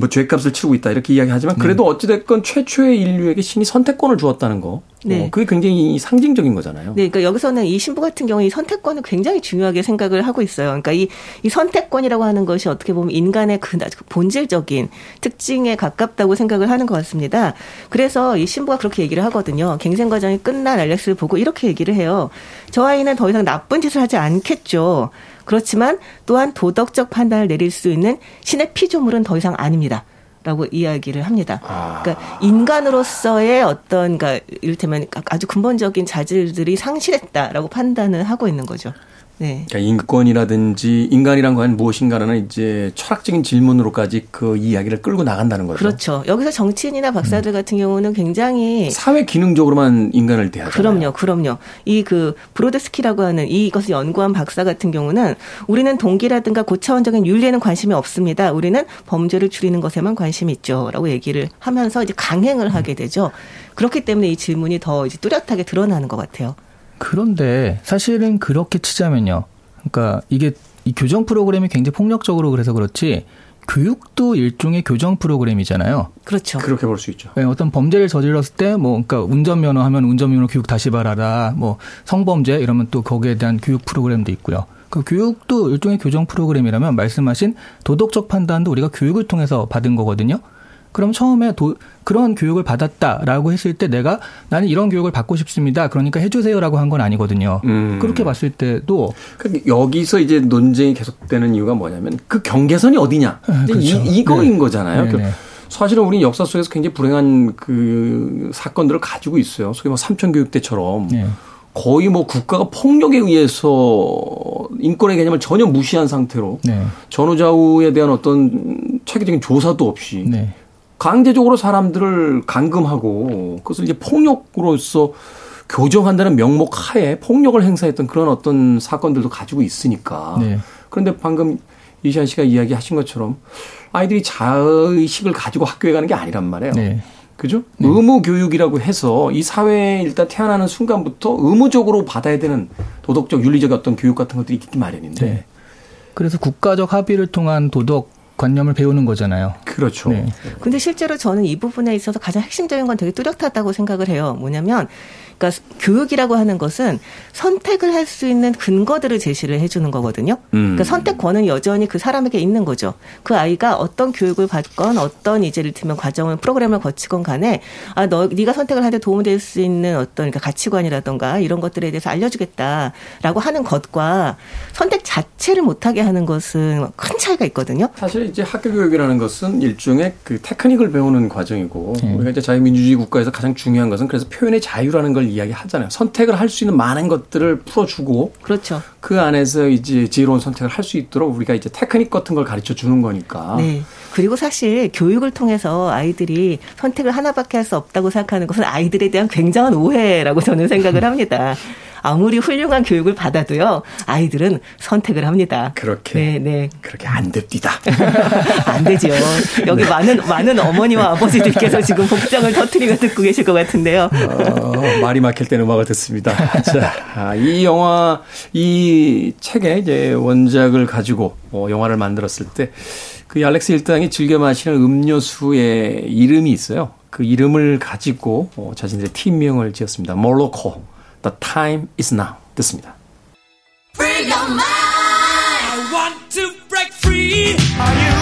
뭐 죄값을 치르고 있다 이렇게 이야기하지만 네. 그래도 어찌됐건 최초의 인류에게 신이 선택권을 주었다는 거. 네. 어, 그게 굉장히 상징적인 거잖아요. 네, 그러니까 여기서는 이 신부 같은 경우에 이 선택권을 굉장히 중요하게 생각을 하고 있어요. 그러니까 이, 이 선택권이라고 하는 것이 어떻게 보면 인간의 그 본질적인 특징에 가깝다고 생각을 하는 것 같습니다. 그래서 이 신부가 그렇게 얘기를 하거든요. 갱생 과정이 끝난 알렉스를 보고 이렇게 얘기를 해요. 저 아이는 더 이상 나쁜 짓을 하지 않겠죠. 그렇지만 또한 도덕적 판단을 내릴 수 있는 신의 피조물은 더 이상 아닙니다. 라고 이야기를 합니다. 아. 그러니까 인간으로서의 어떤 그러니까 이를테면 아주 근본적인 자질들이 상실했다라고 판단을 하고 있는 거죠. 네. 그러니까 인권이라든지 인간이란 과연 무엇인가라는 이제 철학적인 질문으로까지 그 이야기를 끌고 나간다는 거죠. 그렇죠. 여기서 정치인이나 박사들 음. 같은 경우는 굉장히 사회 기능적으로만 인간을 대하죠. 그럼요, 그럼요. 이 그 브로드스키라고 하는 이것을 연구한 박사 같은 경우는 우리는 동기라든가 고차원적인 윤리에는 관심이 없습니다. 우리는 범죄를 줄이는 것에만 관심이 있죠라고 얘기를 하면서 이제 강행을 하게 되죠. 그렇기 때문에 이 질문이 더 이제 뚜렷하게 드러나는 것 같아요. 그런데 사실은 그렇게 치자면요. 그러니까 이게 이 교정 프로그램이 굉장히 폭력적으로 그래서 그렇지 교육도 일종의 교정 프로그램이잖아요. 그렇죠. 그렇게 볼 수 있죠. 네, 어떤 범죄를 저질렀을 때, 뭐, 그러니까 운전면허 하면 운전면허 교육 다시 받아라, 뭐, 성범죄 이러면 또 거기에 대한 교육 프로그램도 있고요. 그 교육도 일종의 교정 프로그램이라면 말씀하신 도덕적 판단도 우리가 교육을 통해서 받은 거거든요. 그럼 처음에 도, 그런 교육을 받았다라고 했을 때 내가 나는 이런 교육을 받고 싶습니다. 그러니까 해주세요라고 한 건 아니거든요. 음. 그렇게 봤을 때도 그러니까 여기서 이제 논쟁이 계속되는 이유가 뭐냐면 그 경계선이 어디냐 그렇죠. 이, 이거인 네. 거잖아요. 네, 네. 사실은 우리 역사 속에서 굉장히 불행한 그 사건들을 가지고 있어요. 소위 뭐 삼천 교육 때처럼. 네. 거의 뭐 국가가 폭력에 의해서 인권의 개념을 전혀 무시한 상태로 네. 전후좌우에 대한 어떤 체계적인 조사도 없이 네. 강제적으로 사람들을 감금하고 그것을 이제 폭력으로서 교정한다는 명목 하에 폭력을 행사했던 그런 어떤 사건들도 가지고 있으니까. 네. 그런데 방금 이시안 씨가 이야기하신 것처럼 아이들이 자의식을 가지고 학교에 가는 게 아니란 말이에요. 네. 그죠? 네. 의무 교육이라고 해서 이 사회에 일단 태어나는 순간부터 의무적으로 받아야 되는 도덕적 윤리적 어떤 교육 같은 것들이 있기 마련인데. 네. 그래서 국가적 합의를 통한 도덕 관념을 배우는 거잖아요. 그렇죠. 네. 근데 실제로 저는 이 부분에 있어서 가장 핵심적인 건 되게 뚜렷하다고 생각을 해요. 뭐냐면 그러니까 교육이라고 하는 것은 선택을 할 수 있는 근거들을 제시를 해주는 거거든요. 음. 그러니까 선택권은 여전히 그 사람에게 있는 거죠. 그 아이가 어떤 교육을 받건 어떤 이제 를 들면 과정을 프로그램을 거치건 간에 아 너 네가 선택을 하는데 도움이 될수 있는 어떤 그러니까 가치관이라던가 이런 것들에 대해서 알려주겠다라고 하는 것과 선택 자체를 못하게 하는 것은 큰 차이가 있거든요. 사실 이제 학교 교육이라는 것은 일종의 그 테크닉을 배우는 과정이고 음. 우리가 이제 자유민주주의 국가에서 가장 중요한 것은 그래서 표현의 자유라는 걸 이야기하잖아요. 선택을 할 수 있는 많은 것들을 풀어주고 그렇죠. 그 안에서 이제 지혜로운 선택을 할 수 있도록 우리가 이제 테크닉 같은 걸 가르쳐 주는 거니까. 네. 그리고 사실 교육을 통해서 아이들이 선택을 하나밖에 할 수 없다고 생각하는 것은 아이들에 대한 굉장한 오해라고 저는 생각을 합니다. *laughs* 아무리 훌륭한 교육을 받아도요 아이들은 선택을 합니다. 그렇게 네, 네. 그렇게 안 됩니다. *laughs* 안 되죠. 여기 많은 많은 어머니와 아버지들께서 지금 복장을 터트리며 듣고 계실 것 같은데요. 어, 말이 막힐 때는 음악을 듣습니다. 자, 아, 이 영화 이 책에 이제 원작을 가지고 어, 영화를 만들었을 때. 그 알렉스 일당이 즐겨 마시는 음료수의 이름이 있어요. 그 이름을 가지고 어, 자신들의 팀명을 지었습니다. 몰로코, The Time is Now 듣습니다. Free your mind. I want to break free. Are you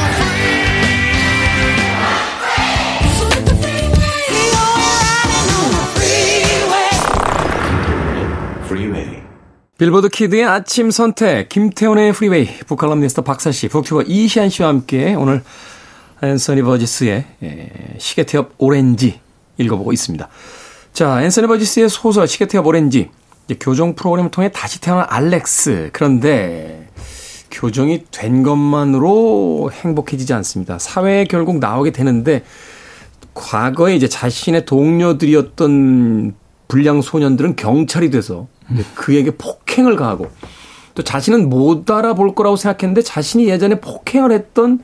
빌보드 Kid의 아침 선택, 김태훈의 프리웨이, 북칼럼니스트 박사씨, 북튜버 이시안 씨와 함께 오늘 앤서니 버지스의 예, 시계태엽 오렌지 읽어보고 있습니다. 자, 앤서니 버지스의 소설 시계태엽 오렌지, 교정 프로그램을 통해 다시 태어난 알렉스. 그런데 교정이 된 것만으로 행복해지지 않습니다. 사회에 결국 나오게 되는데 과거에 이제 자신의 동료들이었던 불량 소년들은 경찰이 돼서 그에게 폭행을 가하고 또 자신은 못 알아볼 거라고 생각했는데 자신이 예전에 폭행을 했던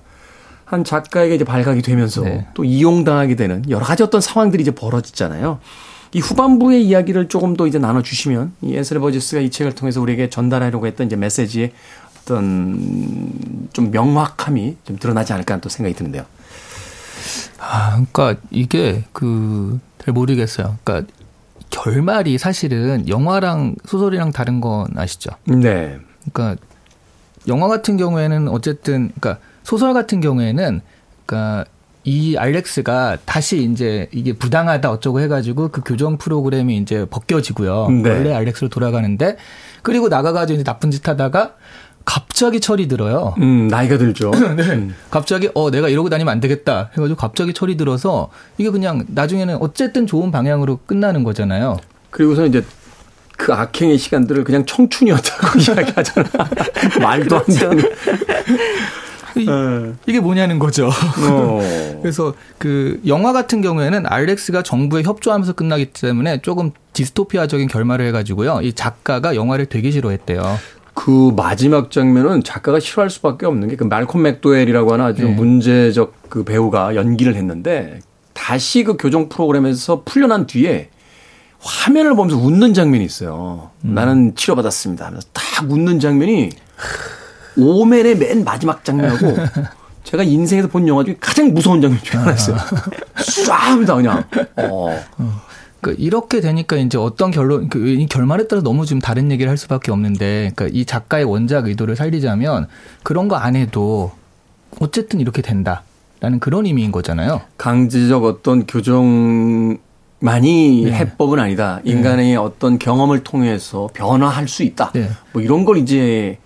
한 작가에게 이제 발각이 되면서 네. 또 이용당하게 되는 여러 가지 어떤 상황들이 이제 벌어지잖아요. 이 후반부의 이야기를 조금 더 이제 나눠주시면 이 에스레 버지스가 이 책을 통해서 우리에게 전달하려고 했던 이제 메시지의 어떤 좀 명확함이 좀 드러나지 않을까 하는 또 생각이 드는데요. 아, 그러니까 이게 그 잘 모르겠어요. 그러니까 결말이 사실은 영화랑 소설이랑 다른 건 아시죠? 네. 그러니까 영화 같은 경우에는 어쨌든 그러니까 소설 같은 경우에는 그러니까 이 알렉스가 다시 이제 이게 부당하다 어쩌고 해가지고 그 교정 프로그램이 이제 벗겨지고요. 네. 원래 알렉스로 돌아가는데 그리고 나가가지고 이제 나쁜 짓 하다가 갑자기 철이 들어요. 음, 나이가 들죠. *clears throat* 네. 음. 갑자기 어 내가 이러고 다니면 안 되겠다 해가지고 갑자기 철이 들어서 이게 그냥 나중에는 어쨌든 좋은 방향으로 끝나는 거잖아요. 그리고서 이제 그 악행의 시간들을 그냥 청춘이었다고 *laughs* 이야기하잖아. *laughs* 말도 안 되는. 이, 네. 게 뭐냐는 거죠. 어. *laughs* 그래서 그 영화 같은 경우에는 알렉스가 정부에 협조하면서 끝나기 때문에 조금 디스토피아적인 결말을 해가지고요. 이 작가가 영화를 되게 싫어했대요. 그 마지막 장면은 작가가 싫어할 수밖에 없는 게 그 말콤 맥도웰이라고 하는 아주 네. 문제적 그 배우가 연기를 했는데 다시 그 교정 프로그램에서 풀려난 뒤에 화면을 보면서 웃는 장면이 있어요. 음. 나는 치료받았습니다. 하면서 딱 웃는 장면이 오맨의 맨 마지막 장면하고 *laughs* 제가 인생에서 본 영화 중에 가장 무서운 장면 중에 하나였어요. 쏴 합니다, 그냥. *laughs* 어. 그 이렇게 되니까 이제 어떤 결론, 그이 결말에 따라 너무 좀 다른 얘기를 할 수밖에 없는데, 그러니까 이 작가의 원작 의도를 살리자면 그런 거 안 해도 어쨌든 이렇게 된다 라는 그런 의미인 거잖아요. 강제적 어떤 교정 많이 네. 해법은 아니다. 인간의 네. 어떤 경험을 통해서 변화할 수 있다. 네. 뭐 이런 걸 이제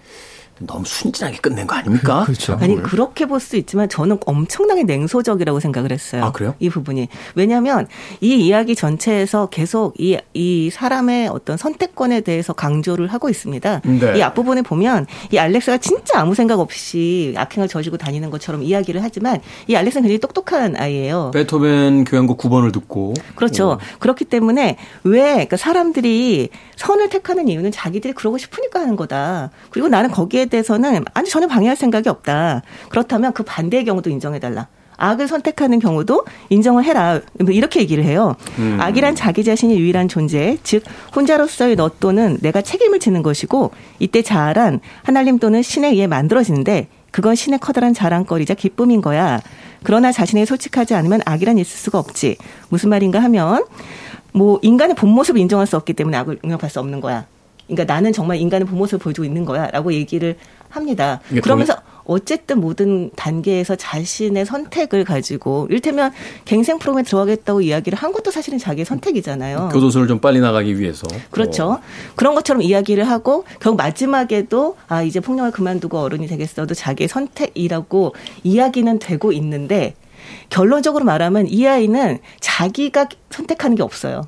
너무 순진하게 끝낸 거 아닙니까? *laughs* 그, 렇죠 아니 그렇게 볼 수 있지만 저는 엄청나게 냉소적이라고 생각을 했어요. 아 그래요? 이 부분이 왜냐하면 이 이야기 전체에서 계속 이 이 사람의 어떤 선택권에 대해서 강조를 하고 있습니다. 네. 이 앞부분에 보면 이 알렉스가 진짜 아무 생각 없이 악행을 저지고 다니는 것처럼 이야기를 하지만 이 알렉스는 굉장히 똑똑한 아이예요. 베토벤 교향곡 9번을 듣고 그렇죠. 오. 그렇기 때문에 왜 그러니까 사람들이 선을 택하는 이유는 자기들이 그러고 싶으니까 하는 거다. 그리고 나는 거기에 대해서는 아니 전혀 방해할 생각이 없다. 그렇다면 그 반대의 경우도 인정해달라. 악을 선택하는 경우도 인정을 해라. 이렇게 얘기를 해요. 음. 악이란 자기 자신이 유일한 존재, 즉 혼자로서의 너 또는 내가 책임을 지는 것이고 이때 자아란 하나님 또는 신에 의해 만들어지는데 그건 신의 커다란 자랑거리자 기쁨인 거야. 그러나 자신에게 솔직하지 않으면 악이란 있을 수가 없지. 무슨 말인가 하면 뭐 인간의 본 모습을 인정할 수 없기 때문에 악을 용납할 수 없는 거야. 그러니까 나는 정말 인간의 본 모습을 보여주고 있는 거야라고 얘기를 합니다. 그러면서 어쨌든 모든 단계에서 자신의 선택을 가지고 일테면 갱생 프로그램에 들어가겠다고 이야기를 한 것도 사실은 자기의 선택이잖아요. 교도소를 좀 빨리 나가기 위해서. 그렇죠. 어. 그런 것처럼 이야기를 하고 결국 마지막에도 아 이제 폭력을 그만두고 어른이 되겠어도 자기의 선택이라고 이야기는 되고 있는데 결론적으로 말하면 이 아이는 자기가 선택하는 게 없어요.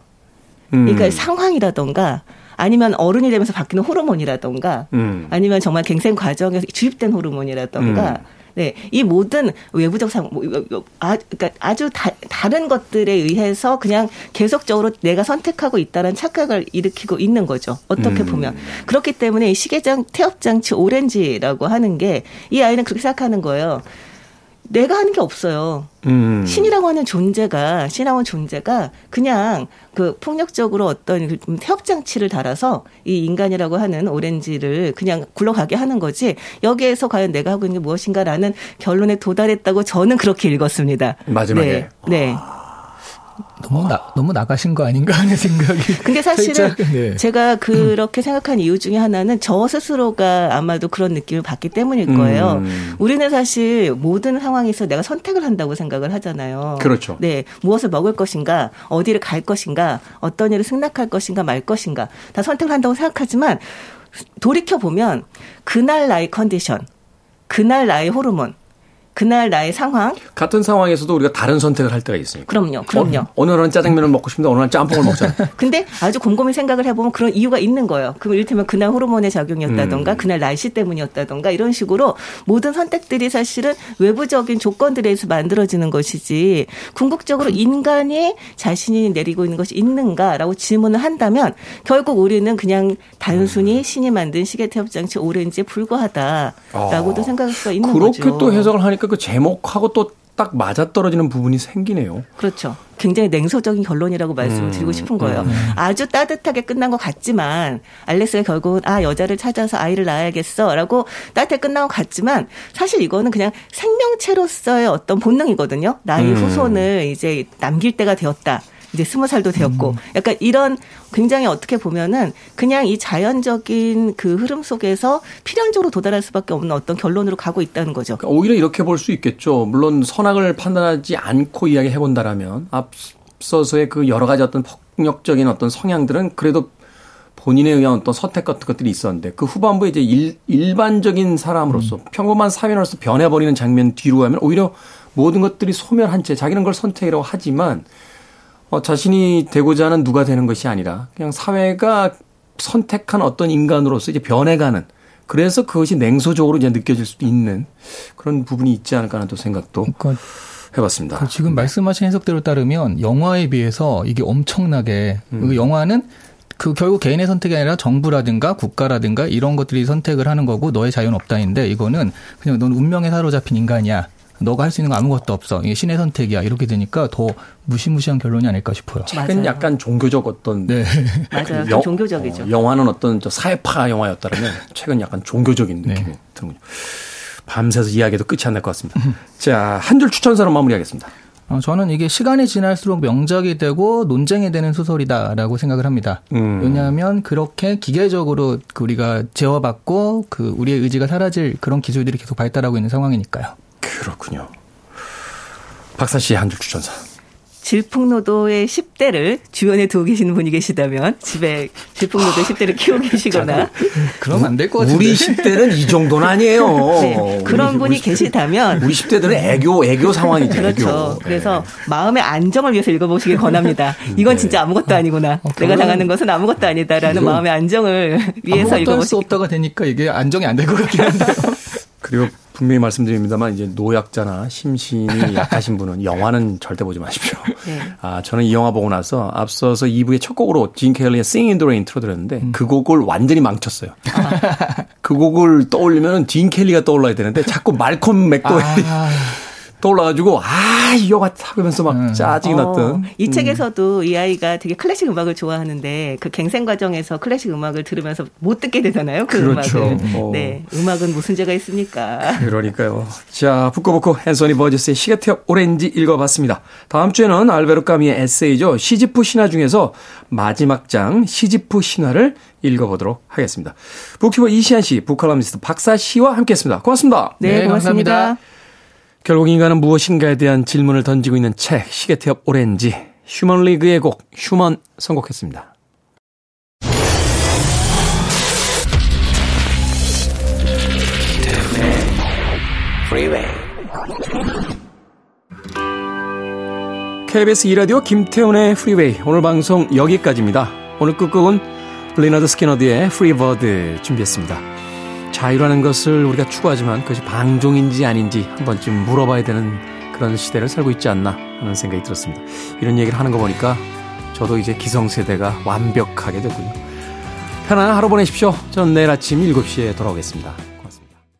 그러니까 음. 상황이라던가 아니면 어른이 되면서 바뀌는 호르몬이라던가 음. 아니면 정말 갱생 과정에서 주입된 호르몬이라던가 음. 네, 이 모든 외부적 상, 뭐, 아, 그러니까 아주 다, 다른 것들에 의해서 그냥 계속적으로 내가 선택하고 있다는 착각을 일으키고 있는 거죠. 어떻게 음. 보면 그렇기 때문에 이 시계장 태엽 장치 오렌지라고 하는 게 이 아이는 그렇게 생각하는 거예요. 내가 하는 게 없어요. 음. 신이라고 하는 존재가 신이라고 하는 존재가 그냥 그 폭력적으로 어떤 그 태엽 장치를 달아서 이 인간이라고 하는 오렌지를 그냥 굴러가게 하는 거지 여기에서 과연 내가 하고 있는 게 무엇인가라는 결론에 도달했다고 저는 그렇게 읽었습니다. 마지막에. 네. 네. 너무 나, 너무 나가신 거 아닌가 하는 생각이. *laughs* 근데 사실은 네. 제가 그렇게 생각한 이유 중에 하나는 저 스스로가 아마도 그런 느낌을 받기 때문일 거예요. 음. 우리는 사실 모든 상황에서 내가 선택을 한다고 생각을 하잖아요. 그렇죠. 네. 무엇을 먹을 것인가, 어디를 갈 것인가, 어떤 일을 승낙할 것인가 말 것인가 다 선택을 한다고 생각하지만 돌이켜 보면 그날 나의 컨디션, 그날 나의 호르몬, 그날 나의 상황. 같은 상황에서도 우리가 다른 선택을 할 때가 있으니까. 그럼요, 그럼요. 어, 느 날은 짜장면을 먹고 싶은데 어느 날 짬뽕을 먹잖아요. *laughs* 근데 아주 곰곰이 생각을 해보면 그런 이유가 있는 거예요. 그럼 이를테면 그날 호르몬의 작용이었다던가, 음. 그날 날씨 때문이었다던가 이런 식으로 모든 선택들이 사실은 외부적인 조건들에 서 만들어지는 것이지 궁극적으로 인간이 자신이 내리고 있는 것이 있는가라고 질문을 한다면 결국 우리는 그냥 단순히 음. 신이 만든 시계태엽 장치 오렌지에 불과하다라고도 아. 생각할 수가 있는 그렇게 거죠. 그렇게 또 해석을 하니까 그 제목하고 또 딱 맞아떨어지는 부분이 생기네요. 그렇죠. 굉장히 냉소적인 결론이라고 말씀을 음, 드리고 싶은 거예요. 음. 아주 따뜻하게 끝난 것 같지만 알렉스가 결국은 아 여자를 찾아서 아이를 낳아야겠어라고 따뜻하게 끝난 것 같지만 사실 이거는 그냥 생명체로서의 어떤 본능이거든요. 나의 음. 후손을 이제 남길 때가 되었다. 이제 스무 살도 되었고 음. 약간 이런 굉장히 어떻게 보면은 그냥 이 자연적인 그 흐름 속에서 필연적으로 도달할 수밖에 없는 어떤 결론으로 가고 있다는 거죠. 그러니까 오히려 이렇게 볼 수 있겠죠. 물론 선악을 판단하지 않고 이야기해 본다라면 앞서서의 그 여러 가지 어떤 폭력적인 어떤 성향들은 그래도 본인에 의한 어떤 선택 같은 것들이 있었는데 그 후반부에 이제 일, 일반적인 사람으로서 음. 평범한 사회인으로서 변해버리는 장면 뒤로 가면 오히려 모든 것들이 소멸한 채 자기는 그걸 선택이라고 하지만 어, 자신이 되고자 하는 누가 되는 것이 아니라 그냥 사회가 선택한 어떤 인간으로서 이제 변해가는 그래서 그것이 냉소적으로 이제 느껴질 수도 있는 그런 부분이 있지 않을까 하는 또 생각도 그러니까 해봤습니다. 그 지금 말씀하신 해석대로 따르면 영화에 비해서 이게 엄청나게 음. 그 영화는 그 결국 개인의 선택이 아니라 정부라든가 국가라든가 이런 것들이 선택을 하는 거고 너의 자유는 없다인데 이거는 그냥 넌 운명에 사로잡힌 인간이야. 너가 할 수 있는 거 아무것도 없어. 이게 신의 선택이야. 이렇게 되니까 더 무시무시한 결론이 아닐까 싶어요. 최근 약간 종교적 어떤 네. 맞아요. 그 영, 종교적이죠. 어, 영화는 어떤 저 사회파 영화였다면 *laughs* 최근 약간 종교적인 네. 느낌이 네. 드는군요. 밤새서 이야기도 끝이 안 날 것 같습니다. *laughs* 자, 한 줄 추천사로 마무리하겠습니다. 어, 저는 이게 시간이 지날수록 명작이 되고 논쟁이 되는 소설이다라고 생각을 합니다. 음. 왜냐하면 그렇게 기계적으로 그 우리가 제어받고 그 우리의 의지가 사라질 그런 기술들이 계속 발달하고 있는 상황이니까요. 그렇군요. 박사 씨의 한줄 추천사. 질풍노도의 10대를 주변에 두고 계시는 분이 계시다면 집에 질풍노도 10대를 키우고 계시거나 그럼 안 될 것 같은데 우리 10대는 이 정도는 아니에요. 네, 그런 분이 우리, 계시다면 우리 10대들은 애교 애교 상황이죠. 그렇죠. 애교. 그래서 네. 마음의 안정을 위해서 읽어보시길 권합니다. 이건 네. 진짜 아무것도 아니구나. 어, 내가 당하는 것은 아무것도 아니다라는 마음의 안정을 위해서 읽어보시길. 수 없다가 되니까 이게 안정이 안 될 것 같긴 한데요. *laughs* 그리고 분명히 말씀드립니다만 이제 노약자나 심신이 *laughs* 약하신 분은 영화는 절대 보지 마십시오. 네. 아 저는 이 영화 보고 나서 앞서서 2부의 첫 곡으로 진 켈리의 Sing in the Rain 틀어드렸는데 음. 그 곡을 완전히 망쳤어요. 아. 그 곡을 떠올리면 진 켈리가 떠올라야 되는데 자꾸 말콤 맥도웰이 아. 떠올라가지고 아 이거가 하면서 막 음. 짜증이 어, 났던. 이 음. 책에서도 이 아이가 되게 클래식 음악을 좋아하는데 그 갱생 과정에서 클래식 음악을 들으면서 못 듣게 되잖아요. 그 그렇죠. 음악을. 어. 네, 음악은 무슨 죄가 있습니까? 그러니까요. 자, 북고북고 앤서니 버지스의 시계태엽 오렌지 읽어봤습니다. 다음 주에는 알베르 카뮈의 에세이죠. 시지프 신화 중에서 마지막 장 시지프 신화를 읽어보도록 하겠습니다. 북튜버 이시안 씨, 북칼럼니스트 박사 씨와 함께했습니다. 고맙습니다. 네, 고맙습니다. 고맙습니다. 결국 인간은 무엇인가에 대한 질문을 던지고 있는 책 시계태엽 오렌지 휴먼 리그의 곡 Human 선곡했습니다. KBS 2라디오 김태훈의 프리웨이 오늘 방송 여기까지입니다. 오늘 끝곡은 리너드 스키너드의 Free Bird 준비했습니다. 자유라는 것을 우리가 추구하지만 그것이 방종인지 아닌지 한 번쯤 물어봐야 되는 그런 시대를 살고 있지 않나 하는 생각이 들었습니다. 이런 얘기를 하는 거 보니까 저도 이제 기성세대가 완벽하게 되군요. 편안한 하루 보내십시오. 저는 내일 아침 7시에 돌아오겠습니다.